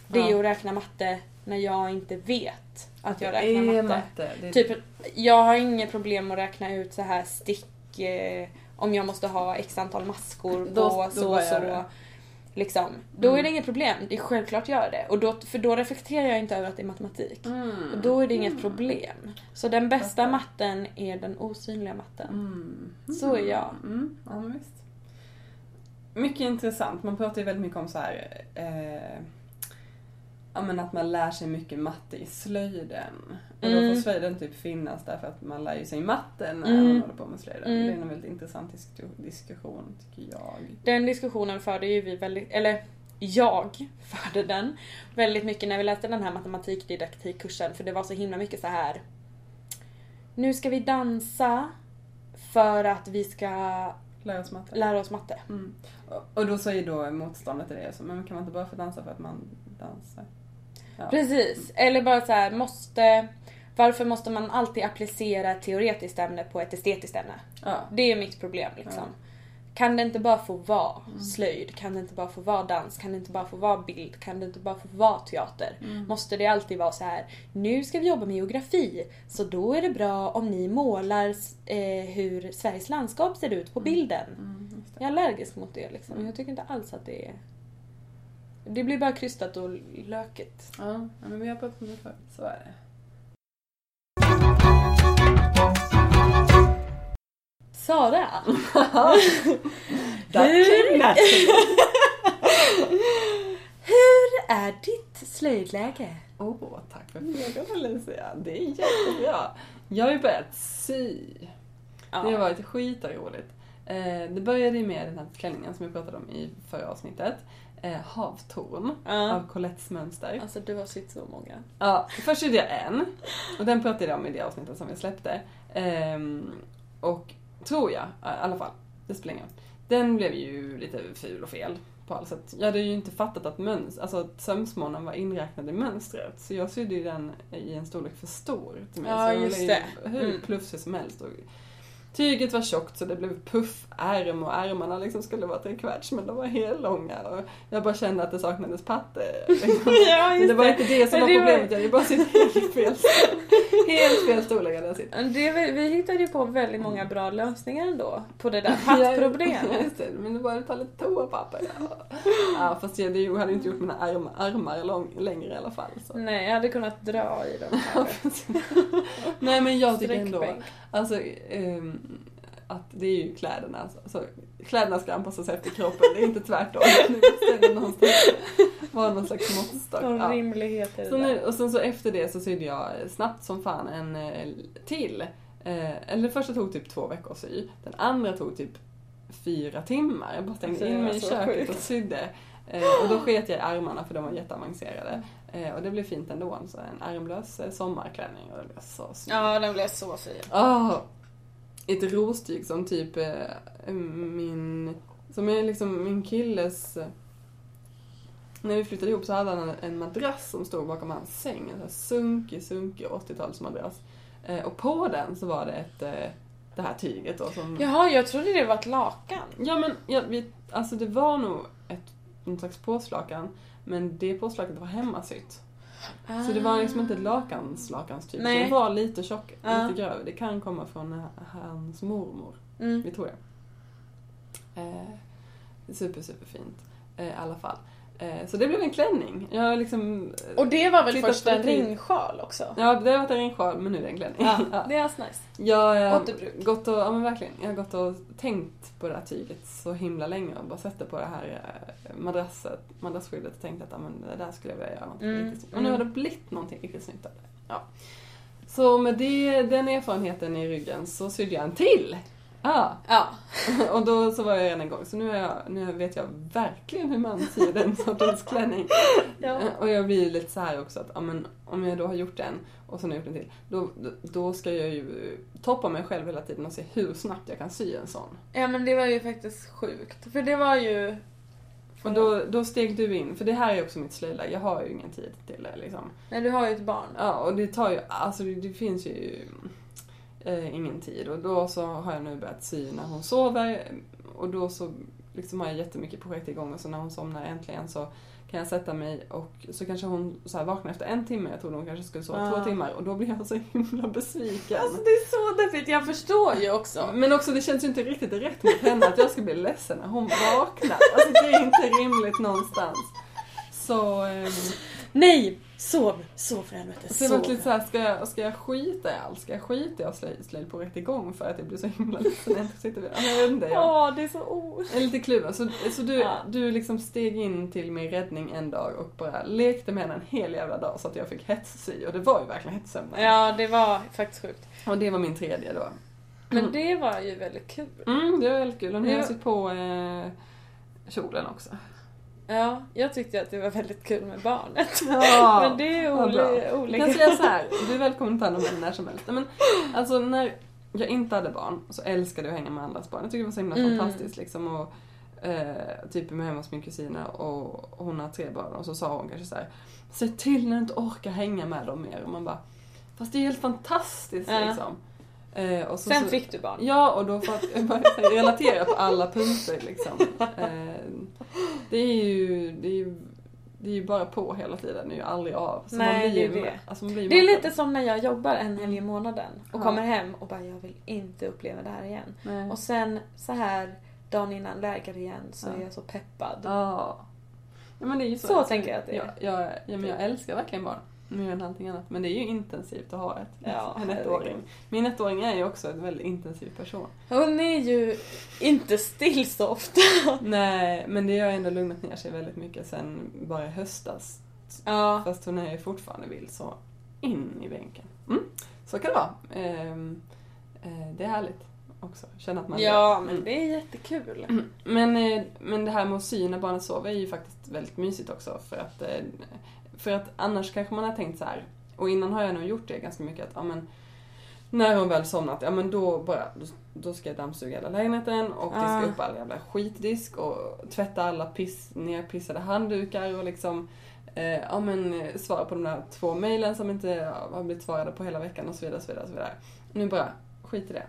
det är Ja. att räkna matte när jag inte vet att jag räknar matte. matte. Det Typ, jag har inget problem att räkna ut så här stick eh, om jag måste ha x antal maskor på Då- då så och så. det. Liksom. Då Mm. är det inget problem. Det är självklart gör det. Och då, för då reflekterar jag inte över att det är matematik. Och då är det inget problem. Så den bästa matten är den osynliga matten. Mm. Så är jag. Mm. Ja. Mycket intressant. Man pratar ju väldigt mycket om så här, eh, ja, men att man lär sig mycket matte i slöjden. Och då Mm. får slöjden typ finnas därför att man lär ju sig matte när Mm. man håller på med slöjden. Mm. Det är en väldigt intressant disk- diskussion tycker jag. Den diskussionen förde ju vi väldigt, eller jag (laughs) förde den väldigt mycket när vi läste den här matematikdidaktikkursen för det var så himla mycket så här. Nu ska vi dansa för att vi ska Lär oss matte. lära oss matte. Mm. Och- Och då säger då motståndet till det så, men kan man inte bara få dansa för att man dansar? Ja. Precis. Eller bara så här, måste... Varför måste man alltid applicera ett teoretiskt ämne på ett estetiskt ämne? Ja. Det är mitt problem liksom. Ja. Kan det inte bara få vara slöjd? Kan det inte bara få vara dans? Kan det inte bara få vara bild? Kan det inte bara få vara teater? Mm. Måste det alltid vara så här. nu ska vi jobba med geografi, så då är det bra om ni målar eh, hur Sveriges landskap ser ut på bilden. Mm, just det. Jag är allergisk mot det liksom. Jag tycker inte alls att det är... Det blir bara krystat och lökigt. Ja, ja, men vi har pratat om det förut. Så är det. Sara! (laughs) Hur- (laughs) Hur är ditt slöjdläge? Åh, oh, tack för frågan Alicia. Det är jättebra. Jag har ju börjat sy. Det har varit skitroligt. Eh, det började med den här klänningen som jag pratade om i förra avsnittet. Eh, Havtorn Ja. av Colettes mönster. Alltså du har sytt så många. Ja, först gjorde jag en. Och den pratade jag om i det avsnittet som vi släppte. Ehm, och tror jag, i alla fall, det spelar ingen roll. Den blev ju lite ful och fel på alla sätt. Jag hade ju inte fattat att, möns- alltså, att sömsmånen var inräknad i mönstret. Så jag sydde ju den i en storlek för stor till mig. Ja, så jag just det. hur Mm. plufsig som helst. Och tyget var tjockt så det blev puffärm och ärmarna liksom skulle vara trekvarts men de var hellånga. Och jag bara kände att det saknades patte. Liksom. (laughs) Ja, Men det var det. inte det som var det var- problemet, jag hade bara sitt helt fel (laughs) Helt fel storlek hade jag sitt. Det, vi, hittade ju på väldigt många bra lösningar ändå på det där (laughs) pattproblemet. Just det, men det var att ta lite toapapper. Ja. ja, fast jag det hade inte gjort mina arm, armar lång, längre i alla fall. Så. Nej, jag hade kunnat dra i dem. Nej men jag tycker ändå, alltså ehm, att det är ju kläderna. Alltså, alltså, kläderna ska anpassas efter kroppen, det är inte tvärtom. (laughs) Det någonstans vara någon slags måttstock. Någon Ja. rimlighet i det Så nu, och sen så efter det så sydde jag snabbt som fan en eh, till. Eh, eller den första tog typ två veckor att sy. Den andra tog typ fyra timmar. Jag bara stängde Alltså, in mig i köket sjukt. och sydde. Eh, och då sket jag i armarna för de var jätteavancerade. Eh, och det blev fint ändå. Så en ärmlös eh, sommarklänning och det blev så snyggt. Ja, den blev så fin. Ah, ett rostyg som typ eh, min, som är liksom min killes när vi flyttade ihop så hade han en- madrass som stod bakom hans säng. En sån här sunkig, sunkig 80-talsmadrass. Eh, och på den så var det ett, eh, det här tyget då som... Jaha, jag trodde det var ett lakan. Ja men, ja, vi, alltså det var nog ett, någon slags påslakan. Men det påslaket var hemmasytt. Så det var liksom inte ett lakans lakanstyg. Nej. Det var lite tjock, Ja. lite grövre. Det kan komma från hans mormor. Mm. Vi tror det. Eh, super, super fint. Eh, I alla fall. Eh, så det blev en klänning. Jag liksom... eh, Och det var väl först en ringsjal också? Ja, det har varit en ringsjal men nu är det en klänning. Ja, (laughs) det är nice. Jag har Återbruk. gått och, ja men verkligen, jag har gått och tänkt på det här tyget så himla länge och bara sett det på det här eh, madrasset, madrassskyddet och tänkt att ja, men det där skulle jag vilja göra någonting Mm, riktigt snyggt. Och nu har mm. det blivit någonting riktigt snyggt av det. Ja. Så med det, den erfarenheten i ryggen så sydde jag en till! Ja, Ja. (laughs) och då så var jag redan igång. Så nu, är jag, nu vet jag verkligen hur man syr den (laughs) sortens klänning. ja. Eh, Och jag blir lite så här också att ja, men, om jag då har gjort en och sen har jag gjort en till. Då, då, ska jag ju toppa mig själv hela tiden och se hur snabbt jag kan sy en sån. Ja men det var ju faktiskt sjukt. För det var ju... Och då, då steg du in, för det här är också mitt slöjdläge. Jag har ju ingen tid till det liksom. Nej du har ju ett barn. Ja, och det tar ju, alltså det, det finns ju eh, ingen tid. Och då så har jag nu börjat sy när hon sover. Och då så liksom har jag jättemycket projekt igång och så när hon somnar äntligen så kan jag sätta mig och så kanske hon så vaknar efter en timme, jag trodde hon kanske skulle sova Ja. två timmar och då blir jag så himla besviken. Alltså det är så deppigt, jag förstår ju också. Men också det känns ju inte riktigt rätt mot henne att jag ska bli ledsen när hon vaknar. Alltså det är inte rimligt någonstans. Så, ehm, Nej! Sov, sov för helvete, så jag var sov. lite såhär, ska jag, ska jag skita i allt? Ska jag skita i att slöjd, slöjd på rätt igång för att jag blir så himla ledsen jag jag vet inte, jag Åh, det är så o... är lite kluven. Så, så du, Ja. du liksom steg in till min räddning en dag och bara lekte med henne en hel jävla dag så att jag fick hetssy. Och det var ju verkligen hetssömnad. Ja, det var faktiskt sjukt. Och det var min tredje då. Men Mm. det var ju väldigt kul. Mm, det var väldigt kul. Och nu har jag Ja. sytt på eh, kjolen också. Ja, jag tyckte att det var väldigt kul med barnet. Ja, (laughs) Men det är oli- bra. Jag olika. kan säga så här, (laughs) du är välkommen att ta hand om henne när som helst. Men, alltså när jag inte hade barn så älskade jag att hänga med andras barn. Jag tycker det var så himla Mm. fantastiskt liksom. Och, eh, typ med hemma hos min kusin och hon har tre barn och så sa hon kanske så här. Se till när du inte orkar hänga med dem mer. Och man bara, fast det är helt fantastiskt Ja. liksom. Eh, och så, Sen fick du barn. Ja, och då att jag relatera på alla punkter liksom. Eh, det är ju, det är ju, det är ju bara på hela tiden, det är ju aldrig av. Så Nej, det är ju, det. Alltså Det är lite som när jag jobbar en helg i månaden och Ja. kommer hem och bara jag vill inte uppleva det här igen. Nej. Och sen så här dagen innan läger igen så Ja. är jag så peppad. Ja. ja men det är ju så. Så tänker jag att det är. Jag, jag, ja, men jag älskar verkligen barn. Mer än allting annat. Men det är ju intensivt att ha ett, Ja, en ettåring. Min ettåring är ju också en väldigt intensiv person. Hon är ju inte still så ofta. (laughs) Nej, men det har ändå lugnat ner sig väldigt mycket sen bara i höstas. Ja. Fast hon är ju fortfarande vild så in i bänken. Mm. Så kan det vara. Ehm, eh, det är härligt också. Känna att man Ja, Mm. men det är jättekul. Men, eh, men det här med att sy när barnet sover är ju faktiskt väldigt mysigt också. För att, eh, för att annars kanske man har tänkt så här. och innan har jag nog gjort det ganska mycket, att ja, men, när hon väl somnat, ja men då bara, då, då ska jag dammsuga hela lägenheten och diska Ah. upp all jävla skitdisk och tvätta alla piss, nerpissade handdukar och liksom eh, ja men svara på de där två mejlen som inte har blivit svarade på hela veckan och så vidare, så vidare, så vidare. Nu bara, skit i det.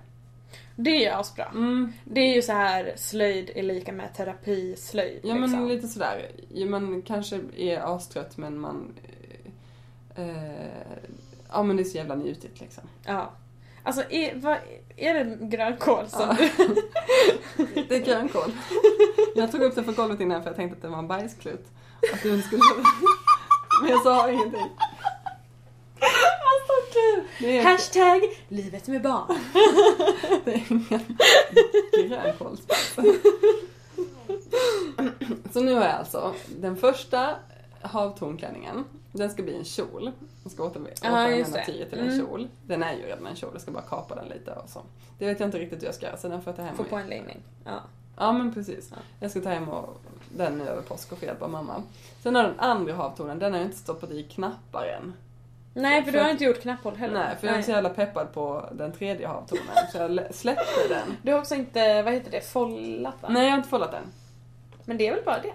Det är ju asbra. Mm, Det är ju så här slöjd är lika med terapi, slöjd. Ja men liksom. lite sådär. Ja, man kanske är astrött men man... Eh, ja men det är så jävla njutigt liksom. Ja. Alltså, är, vad, är det grönkål som Ja. du... (laughs) Det är grönkål. Jag tog upp det från golvet innan för jag tänkte att det var en bajsklut. Att du skulle... (laughs) Men jag sa ingenting. Är, Hashtag livet med barn. (laughs) det är ingen grönkålsbajs. (laughs) Så nu har jag alltså den första havtornklänningen. Den ska bli en kjol. Jag ska återanvända det. tyget till en Mm. kjol. Den är ju redan en kjol, jag ska bara kapa den lite och så. Det vet jag inte riktigt hur jag ska göra, så den får jag ta hem Få på en läggning. Ja. Ja men precis. Ja. Jag ska ta hem och den över påsk och få hjälp av mamma. Sen har den andra havtornen, den har jag inte stoppat i knappar än. Nej, för För- du har inte gjort knapphål heller. Nej, för jag är så jävla peppad på den tredje havtornen. Så jag lä- släppte den. Du har också inte, vad heter det, follat va? Nej, jag har inte follat den. Men det är väl bara det?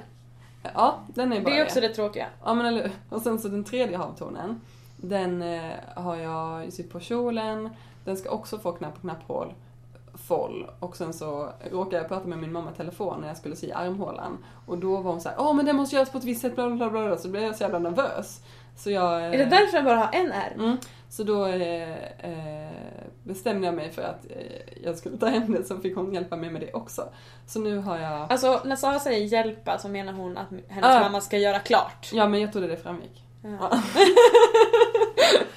Ja, den är bara Det är också det tråkiga. Ja men eller Och sen så den tredje havtornen, den eh, har jag sytt på kjolen. Den ska också få knapp och knapphål. Foll. Och sen så råkade jag prata med min mamma i telefon när jag skulle sy armhålan. Och då var hon så här: åh men det måste göras på ett visst sätt, bla bla bla bla. Så blev jag så jävla nervös. Så jag... Är det därför den bara har en R? Mm. Så då eh, eh, bestämde jag mig för att eh, jag skulle ta hem det, så fick hon hjälpa mig med det också. Så nu har jag... Alltså när Sara säger hjälpa så menar hon att hennes Ah. mamma ska göra klart. Ja men jag trodde det framgick. Ja. (laughs)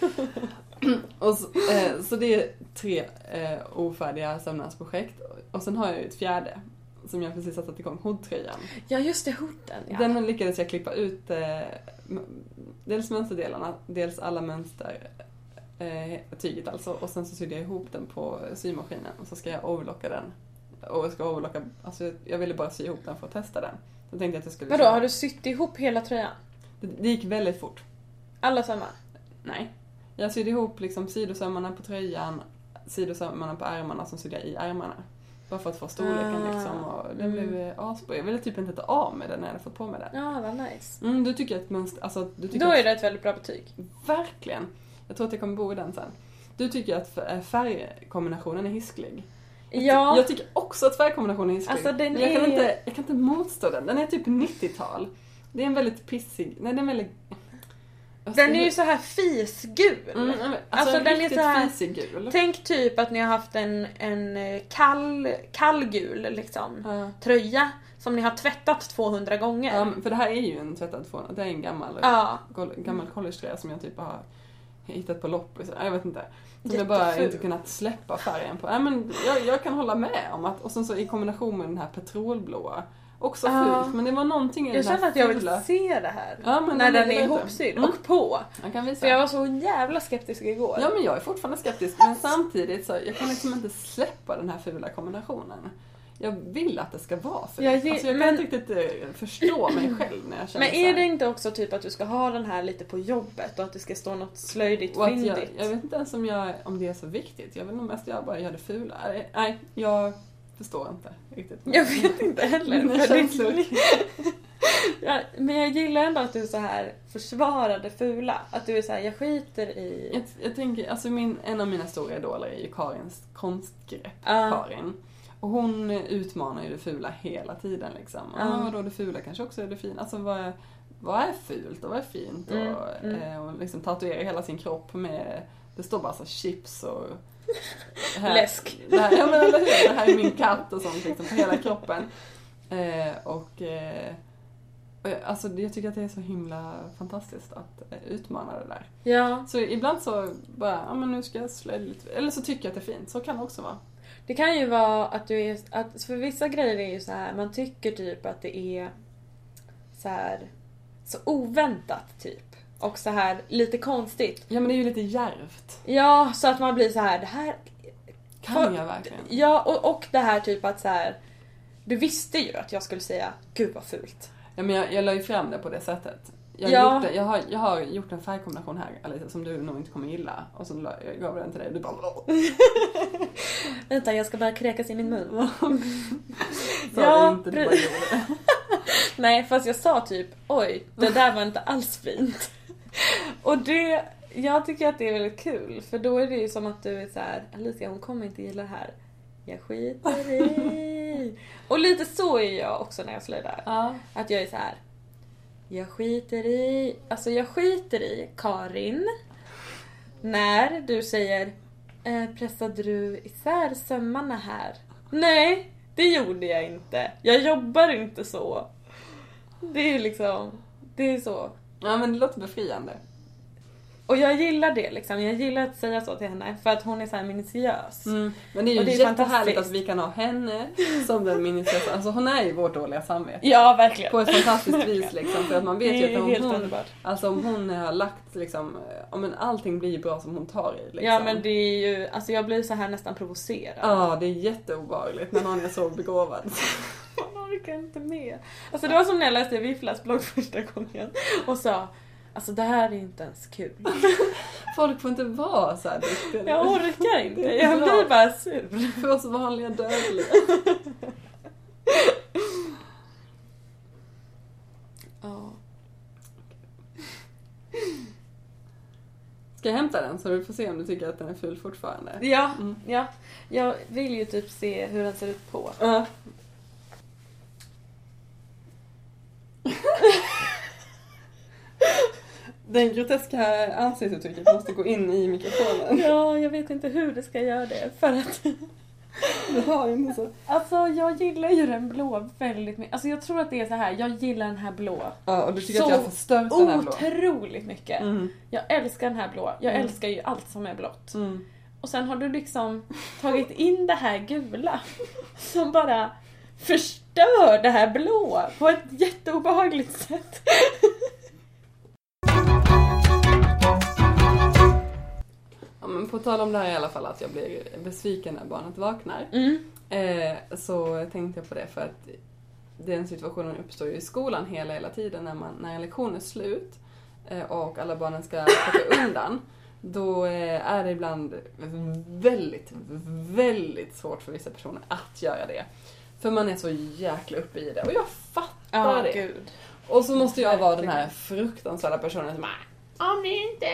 (laughs) (clears throat) Och så, eh, så det är tre eh, ofärdiga sömnadsprojekt. Och sen har jag ju ett fjärde som jag precis har satt igång, hoodtröjan. Ja just det, hooden ja. Den lyckades jag klippa ut eh, dels mönsterdelarna, dels alla mönster, eh, tyget alltså. Och sen så sydde jag ihop den på symaskinen och så ska jag overlocka den. Och jag ska overlocka, alltså jag ville bara sy ihop den för att testa den. Så tänkte jag att jag skulle Vadå, har du sytt ihop hela tröjan? det, det gick väldigt fort. Alla sömmar? Nej. Jag sydde ihop liksom sidosömmarna på tröjan, sidosömmarna på ärmarna, som sydde jag i ärmarna. Bara för att få storleken Ah, liksom. Och den mm. blev asbra. Jag ville typ inte ta av mig den när jag hade fått på mig den. Ja, vad nice. Mm, du tycker att mönster, alltså du tycker Då är det ett väldigt bra betyg. Verkligen. Jag tror att jag kommer bo i den sen. Du tycker att färgkombinationen är hisklig. Ja, Jag tycker också att färgkombinationen är hisklig. Alltså, den jag, kan är- inte, jag kan inte motstå den. Den är typ 90-tal. Det är en väldigt pissig, nej den är väldigt... Den är ju så här fisgul. Mm, alltså, Alltså, en den är så här- fisig gul. Tänk typ att ni har haft en, en eh, kall, kall gul liksom, Ja. tröja som ni har tvättat 200 gånger. Men för det här är ju en tvättad tvåa. Det är en gammal, gol- gammal collegetröja som jag typ har hittat på loppis. Jag vet inte. Som jag bara inte kunnat släppa färgen på. Nej, men jag, jag kan hålla med om att, och sen så i kombination med den här petrolblåa. Också Ja. fult, men det var någonting i Jag den här känner att jag vill fula- se det här. Ja, när den är ihopsydd Mm. och på. Jag kan visa. För jag var så jävla skeptisk igår. Ja men jag är fortfarande skeptisk men samtidigt så jag kan liksom inte släppa den här fula kombinationen. Jag vill att det ska vara fult. Jag ge- alltså jag kan men- inte riktigt eh, förstå mig själv när jag känner Men är det inte också typ att du ska ha den här lite på jobbet och att det ska stå något slöjdigt, Och att jag, fyndigt? jag vet inte ens om, jag, om det är så viktigt. Jag vill nog mest jag bara gör det fula. Nej, jag förstår inte riktigt. Jag vet inte heller. Känslor. (laughs) ja, men jag gillar ändå att du så här försvarar det fula. Att du är så här, jag skiter i... Jag, jag tänker, alltså min, en av mina stora idoler är ju Karins konstgrepp, Ja. Karin. Och hon utmanar ju det fula hela tiden liksom. Ja. men vadå det fula kanske också är det fina. Alltså vad är, vad är fult och vad är fint? Mm, och, mm. eh, och liksom tatuerar hela sin kropp med, det står bara så chips och här- Läsk. Det här, ja men eller hur, det här är min katt och sånt liksom på hela kroppen. Eh, och eh, och jag- Alltså jag tycker att det är så himla fantastiskt att eh, utmana det där. Ja, Så ibland så bara, ja men nu ska jag slöja lite. Eller så tycker jag att det är fint, så kan det också vara. det kan ju vara att du är... Att, för vissa grejer är ju så här, man tycker typ att det är så här så oväntat typ. Och så här lite konstigt. Ja men det är ju lite djärvt. Ja, så att man blir så här, det här... Kan jag verkligen? Ja, och, och det här typ att så här. Du visste ju att jag skulle säga, gud vad fult. Ja men jag, jag la ju fram det på det sättet. Jag, Ja. gjort jag, har, jag har gjort en färgkombination här Alicia, som du nog inte kommer gilla. Och så la, jag gav den till dig och du bara (laughs) Vänta, jag ska bara kräkas i min mun. (laughs) sa Ja, inte, du bara gjorde det. (laughs) Nej, fast jag sa typ, oj, det där var inte alls fint. (laughs) Och det, jag tycker att det är väldigt kul, för då är det ju som att du är så här, Alicia hon kommer inte gilla det här. Jag skiter i. (laughs) Och lite så är jag också när jag slöjdar. Ja. Att jag är så här. Jag skiter i, alltså jag skiter i Karin. När du säger eh, pressade du isär sömmarna här? Nej, det gjorde jag inte. Jag jobbar inte så. Det är liksom, det är så. Ja men det låter befriande. Och jag gillar det liksom. Jag gillar att säga så till henne för att hon är så här minutiös. Mm. Men det är ju Och det är jättehärligt att vi kan ha henne som den minutiösa. Alltså hon är ju vårt dåliga samvete. Ja, verkligen. På ett fantastiskt (laughs) vis liksom. För att man vet ju att om hon, underbart. alltså om hon har lagt liksom, ja men allting blir ju bra som hon tar i liksom. Ja men det är ju, alltså jag blir så här nästan provocerad. Ja, det är jätteobehagligt när någon är så begåvad. (laughs) Man orkar inte med. Alltså det var som när jag läste Vifflas blogg första gången och sa Alltså det här är inte ens kul. (laughs) Folk får inte vara så här duktiga. Jag orkar inte. Jag blir bara sur. (laughs) För oss vanliga dödliga. (laughs) Ja. Ska jag hämta den så du får se om du tycker att den är ful fortfarande? Ja, Mm. ja. Jag vill ju typ se hur den ser ut på. Ja. (laughs) Den groteska ansiktsuttrycket måste gå in i mikrofonen. Ja, jag vet inte hur det ska göra det för att Du har inte så... Alltså jag gillar ju den blå väldigt mycket. Alltså jag tror att det är så här. jag gillar den här blå Ja, och du tycker Så att jag har förstört den här blå? otroligt mycket. Mm. Jag älskar den här blå. Jag Mm. älskar ju allt som är blått. Mm. Och sen har du liksom tagit in det här gula som bara förstör det här blå på ett jätteobehagligt sätt. (laughs) Ja, men på tal om det här i alla fall, att jag blir besviken när barnet vaknar. Mm. Eh, så tänkte jag på det för att den situationen uppstår ju i skolan hela, hela tiden när, man, när en lektion är slut eh, och alla barnen ska plocka (laughs) undan. Då eh, är det ibland väldigt, väldigt svårt för vissa personer att göra det. För man är så jäkla uppe i det och jag fattar Ja, det. gud. Och så måste jag vara den här fruktansvärda personen som Om ni inte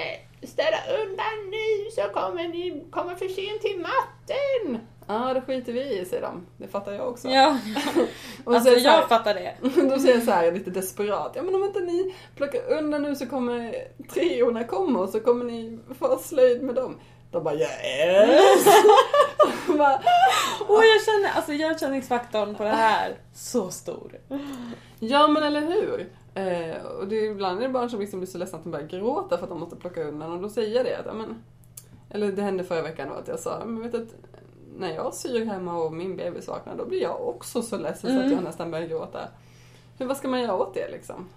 ställer undan nu så kommer ni komma för sent till matten. ah, det skiter vi i, säger de. Det fattar jag också. Ja, (laughs) Och alltså så här- jag fattar det. (laughs) Då säger jag så här lite desperat, ja men om inte ni plockar undan nu så kommer treorna komma och så kommer ni få slöjd med dem. De bara yes! (laughs) Och bara, jag känner, alltså igenkänningsfaktorn på det här, så stor. ja men eller hur? Eh, och det är ibland är det barn som liksom blir så ledsna att de börjar gråta för att de måste plocka undan och då säger jag det att, men, eller det hände förra veckan då att jag sa, men vet du, när jag syr hemma och min bebis vaknar då blir jag också så ledsen så att Mm. jag nästan börjar gråta. Hur, vad ska man göra åt det liksom?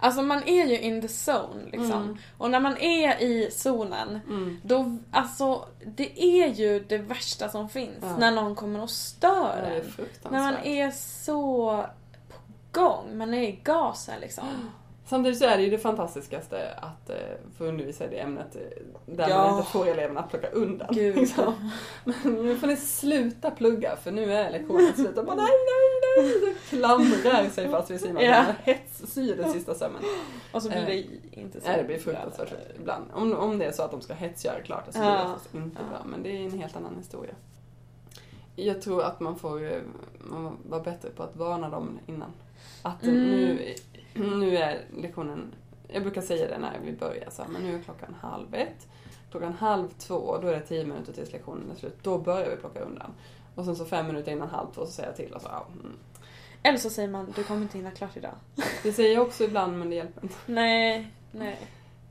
Alltså man är ju in the zone liksom. Mm. Och när man är i zonen, Mm. då, alltså det är ju det värsta som finns. Ja. När någon kommer och stör en. När man är så på gång, man är i gasen liksom. (gasps) Samtidigt så är det ju det fantastiskaste att eh, få undervisa i det ämnet eh, där Ja. man inte får eleverna att plocka undan. Gud. liksom. Men nu får ni sluta plugga för nu är lektionen (laughs) slut. Och bara nej, nej, nej. Så klamrar sig fast vid simmaskinen Ja. hetssyr den sista sömmen. Och så blir Eh, det inte så Nej, det blir fruktansvärt ibland. Om, om det är så att de ska hetsgöra klart så blir det Ja. inte Ja. bra. Men det är en helt annan historia. Jag tror att man får eh, man vara bättre på att varna dem innan. Att Mm. nu, nu är lektionen, jag brukar säga det när vi börjar, så här, men nu är klockan halv ett. Klockan halv två, då är det tio minuter tills lektionen är slut. Då börjar vi plocka undan. Och sen så fem minuter innan halv två så säger jag till och så, ja, mm. Eller så säger man, du kommer inte hinna klart idag. Det säger jag också ibland men det hjälper inte. Nej, nej.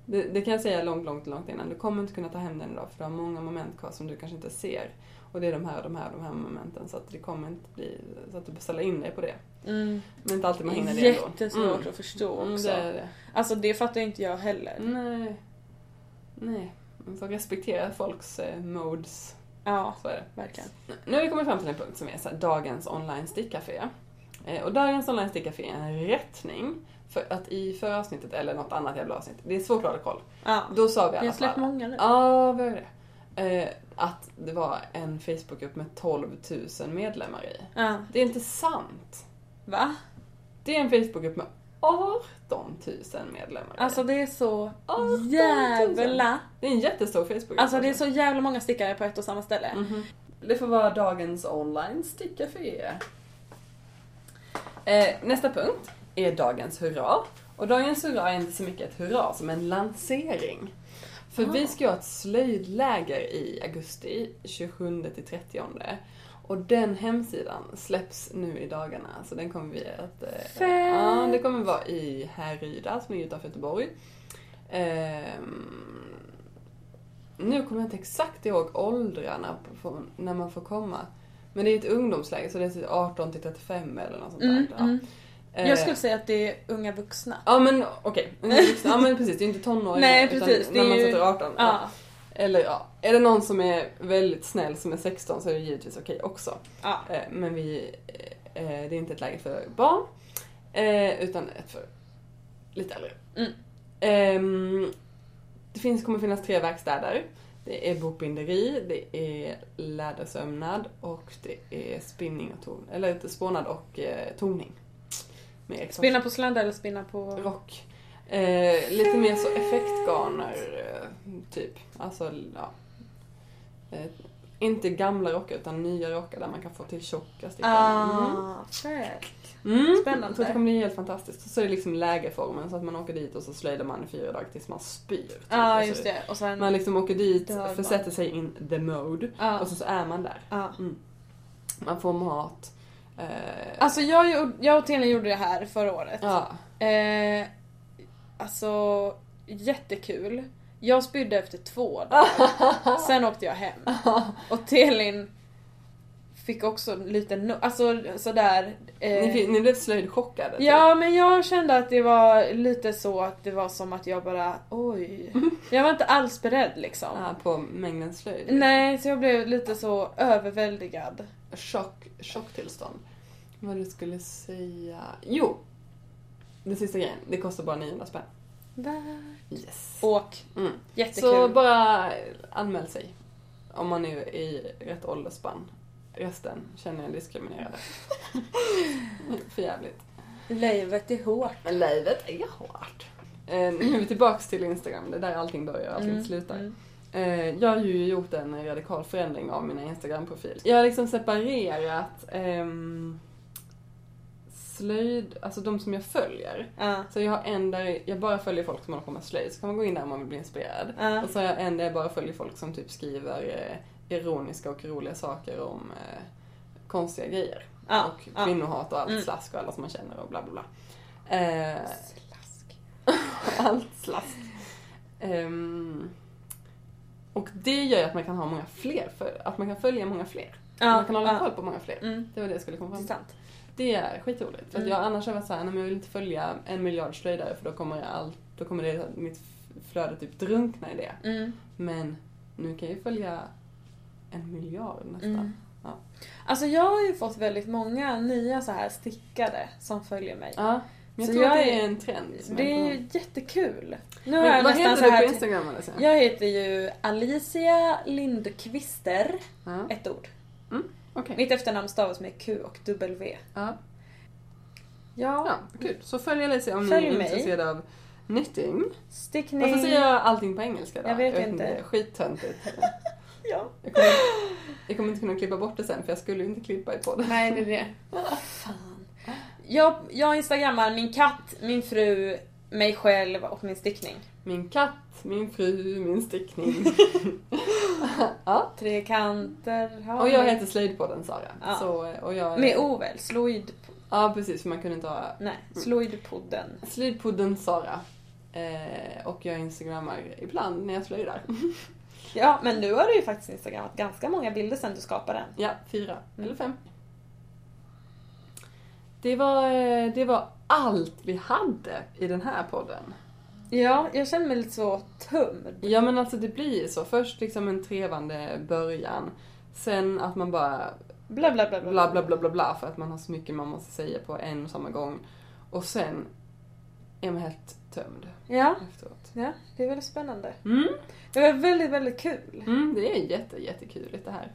Det, det kan jag säga långt, långt, långt innan. Du kommer inte kunna ta hem den idag för du har många moment kvar som du kanske inte ser. Och det är de här, de här, de här momenten. Så att det kommer inte bli, så att du beställer in dig på det. Mm. Men inte alltid man hinner det ändå. Jättesvårt Mm. att förstå Mm, också. det är det. Alltså det fattar inte jag heller. Nej. Nej. Man får respektera folks eh, modes. Ja, Så är det. verkligen. Nu har vi kommit fram till en punkt som är så här, dagens online stickcafé. Eh, och dagens online stickcafé är en rättning. För att i förra avsnittet, eller något annat jävla avsnitt, det är svårt att hålla koll. Ja. Då sa vi i Vi alla har släppt fall många nu. Ja, vi har det. Eh, att det var en Facebookgrupp med 12 000 medlemmar i. Ja. Det är inte sant. Va? Det är en Facebookgrupp med 18 000 medlemmar. Alltså det är så 18 000. jävla... Det är en jättestor Facebookgrupp. Alltså det är så jävla många stickare på ett och samma ställe. Mhm. Det får vara dagens online stickcafé. Eh, nästa punkt är dagens hurra. Och dagens hurra är inte så mycket ett hurra som en lansering. För Ah. vi ska ha ett slöjdläger i augusti, 27 till 30. Och den hemsidan släpps nu i dagarna. Så den kommer vi att... Eh, Fett! ja, det kommer vara i Härryda som är utanför Göteborg. Ehm, nu kommer jag inte exakt ihåg åldrarna på, när man får komma. Men det är ett ungdomsläger så det är typ 18 till 35 eller något sånt Mm, där. Ja. mm. Eh, Jag skulle säga att det är unga vuxna. Ja men okej, unga vuxna. ja men precis, det är inte tonåringar. Nej, utan precis, det När är man ju- sätter 18. Ja. Ja. Eller ja, är det någon som är väldigt snäll som är 16 så är det givetvis okej också. ja. Eh, Men vi, eh, det är inte ett läger för barn, eh, utan ett för lite äldre. Mm. Ehm, Det finns, kommer finnas tre verkstäder. Det är bokbinderi, det är lädersömnad och det är spinning och ton, eller inte spånad och eh, toning. Spinna på slända eller spinna på... rock. Eh, lite mer så effektgarner, eh, typ. Alltså, ja. Eh, inte gamla rockar utan nya rockar där man kan få till tjocka stickor. Ah. Mm. Mm. Spännande. Att det kommer bli helt fantastiskt. Så är det liksom lägerformen så att man åker dit och så slöjdar man i fyra dagar tills man spyr. typ. Ja, Alltså, just det. Och sen... Man liksom åker dit, man. försätter sig in the mode Ja. och så, så är man där. Ja. Man får mat. Eh, Alltså jag, jag och Tina gjorde det här förra året. ja. Eh, alltså, jättekul. Jag spydde efter två dagar. (laughs) Sen åkte jag hem. (laughs) Och Telin fick också lite no- alltså sådär. Eh, Ni, fick- ni blev slöjdchockade? typ. Ja men jag kände att det var lite så att det var som att jag bara oj. (laughs) Jag var inte alls beredd liksom. Ja, på mängden slöjd? Nej, så jag blev lite så överväldigad. Chock, chocktillstånd. Vad du skulle säga... Jo! Den sista grejen, det kostar bara 900 spänn. Yes. Åk. Mm. Jättekul. Så bara anmäl sig. Om man är i rätt åldersspann. Resten känner jag diskriminerade. (laughs) För jävligt. Livet är hårt. Men livet är hårt. Eh, nu är vi tillbaks till Instagram, det är där allting börjar och allting Mm, slutar. mm. Eh, jag har ju gjort en radikal förändring av mina Instagram-profil. Jag har liksom separerat ehm, slöjd, alltså de som jag följer. Ja. Så jag har en där jag bara följer folk som håller på med slöjd, så kan man gå in där om man vill bli inspirerad. Ja. Och så har jag en där jag bara följer folk som typ skriver eh, ironiska och roliga saker om eh, konstiga grejer. Ja, och ja. kvinnohat och allt Mm. slask och alla som man känner och bla bla bla. Eh, Slask. (laughs) allt slask. Ehm, och det gör ju att man kan ha många fler, för, att man kan följa många fler. man kan hålla ja. koll på många fler. Mm. Det var det jag skulle komma fram till. Det är skitroligt. För Mm. jag annars har varit såhär, men jag vill inte följa en miljard slöjdare för då kommer, allt, då kommer det, mitt flöde typ drunkna i det. Mm. Men nu kan jag ju följa en miljard nästan. Mm. Ja. Alltså jag har ju fått väldigt många nya så här stickade som följer mig. Ja, men jag Så tror jag att det är- en trend. Det jag är ju jättekul. Nu har jag vad nästan heter så du här på Instagram? Jag heter ju Alicia Lindqvister, Ja, ett ord. Okej. Mitt efternamn stavas med Q och W. Ja. Ja, ja, kul. Så följ Alicia om Följ ni är mig. intresserade av knitting. stickning. Varför säger jag allting på engelska då? Jag vet inte. det är Skittöntigt. (laughs) Ja. Jag kommer, jag kommer inte kunna klippa bort det sen för jag skulle ju inte klippa i podden. Nej, det är det. Fan. Jag, jag instagrammar min katt, min fru, mig själv och min stickning. Min katt, min fru, min stickning. (laughs) (laughs) ja. Tre kanter har Och jag heter Slöjdpodden Sara. Ja. Så, och jag, Med O väl? Sloid... Ja precis, för man kunde inte ha Nej, Sloidpodden. Slöjdpodden Sara. Eh, och jag instagrammar ibland när jag slöjdar. (laughs) Ja, men nu har du ju faktiskt instagrammat ganska många bilder sen du skapade den. ja, fyra Mm. eller fem. Det var, eh, det var allt vi hade i den här podden. Ja, jag känner mig lite så tömd. Ja men alltså det blir så. Först liksom en trevande början. Sen att man bara Bla bla bla bla. bla bla bla bla bla för att man har så mycket man måste säga på en och samma gång. Och sen är man helt tömd Ja, efteråt. ja, det är väldigt spännande. Mm. Det var väldigt, väldigt kul. Mm, det är jätte, jättekul det här.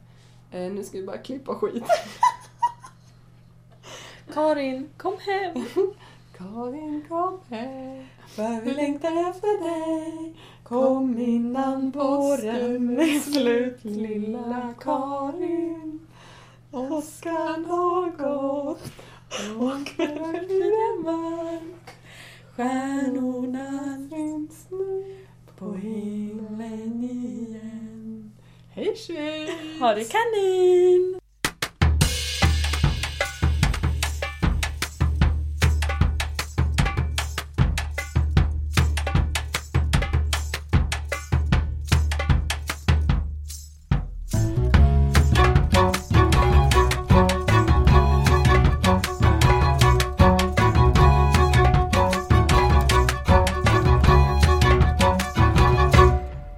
Eh, nu ska vi bara klippa skit. (laughs) Karin, kom hem. (laughs) Karin kom hem. För Vi längtar efter dig. Kom innan påsken är slut lilla Karin. Åskan har gått och kvällen är mörk. Stjärnorna syns nu på himlen igen. Hej tjej! Ha det kanin!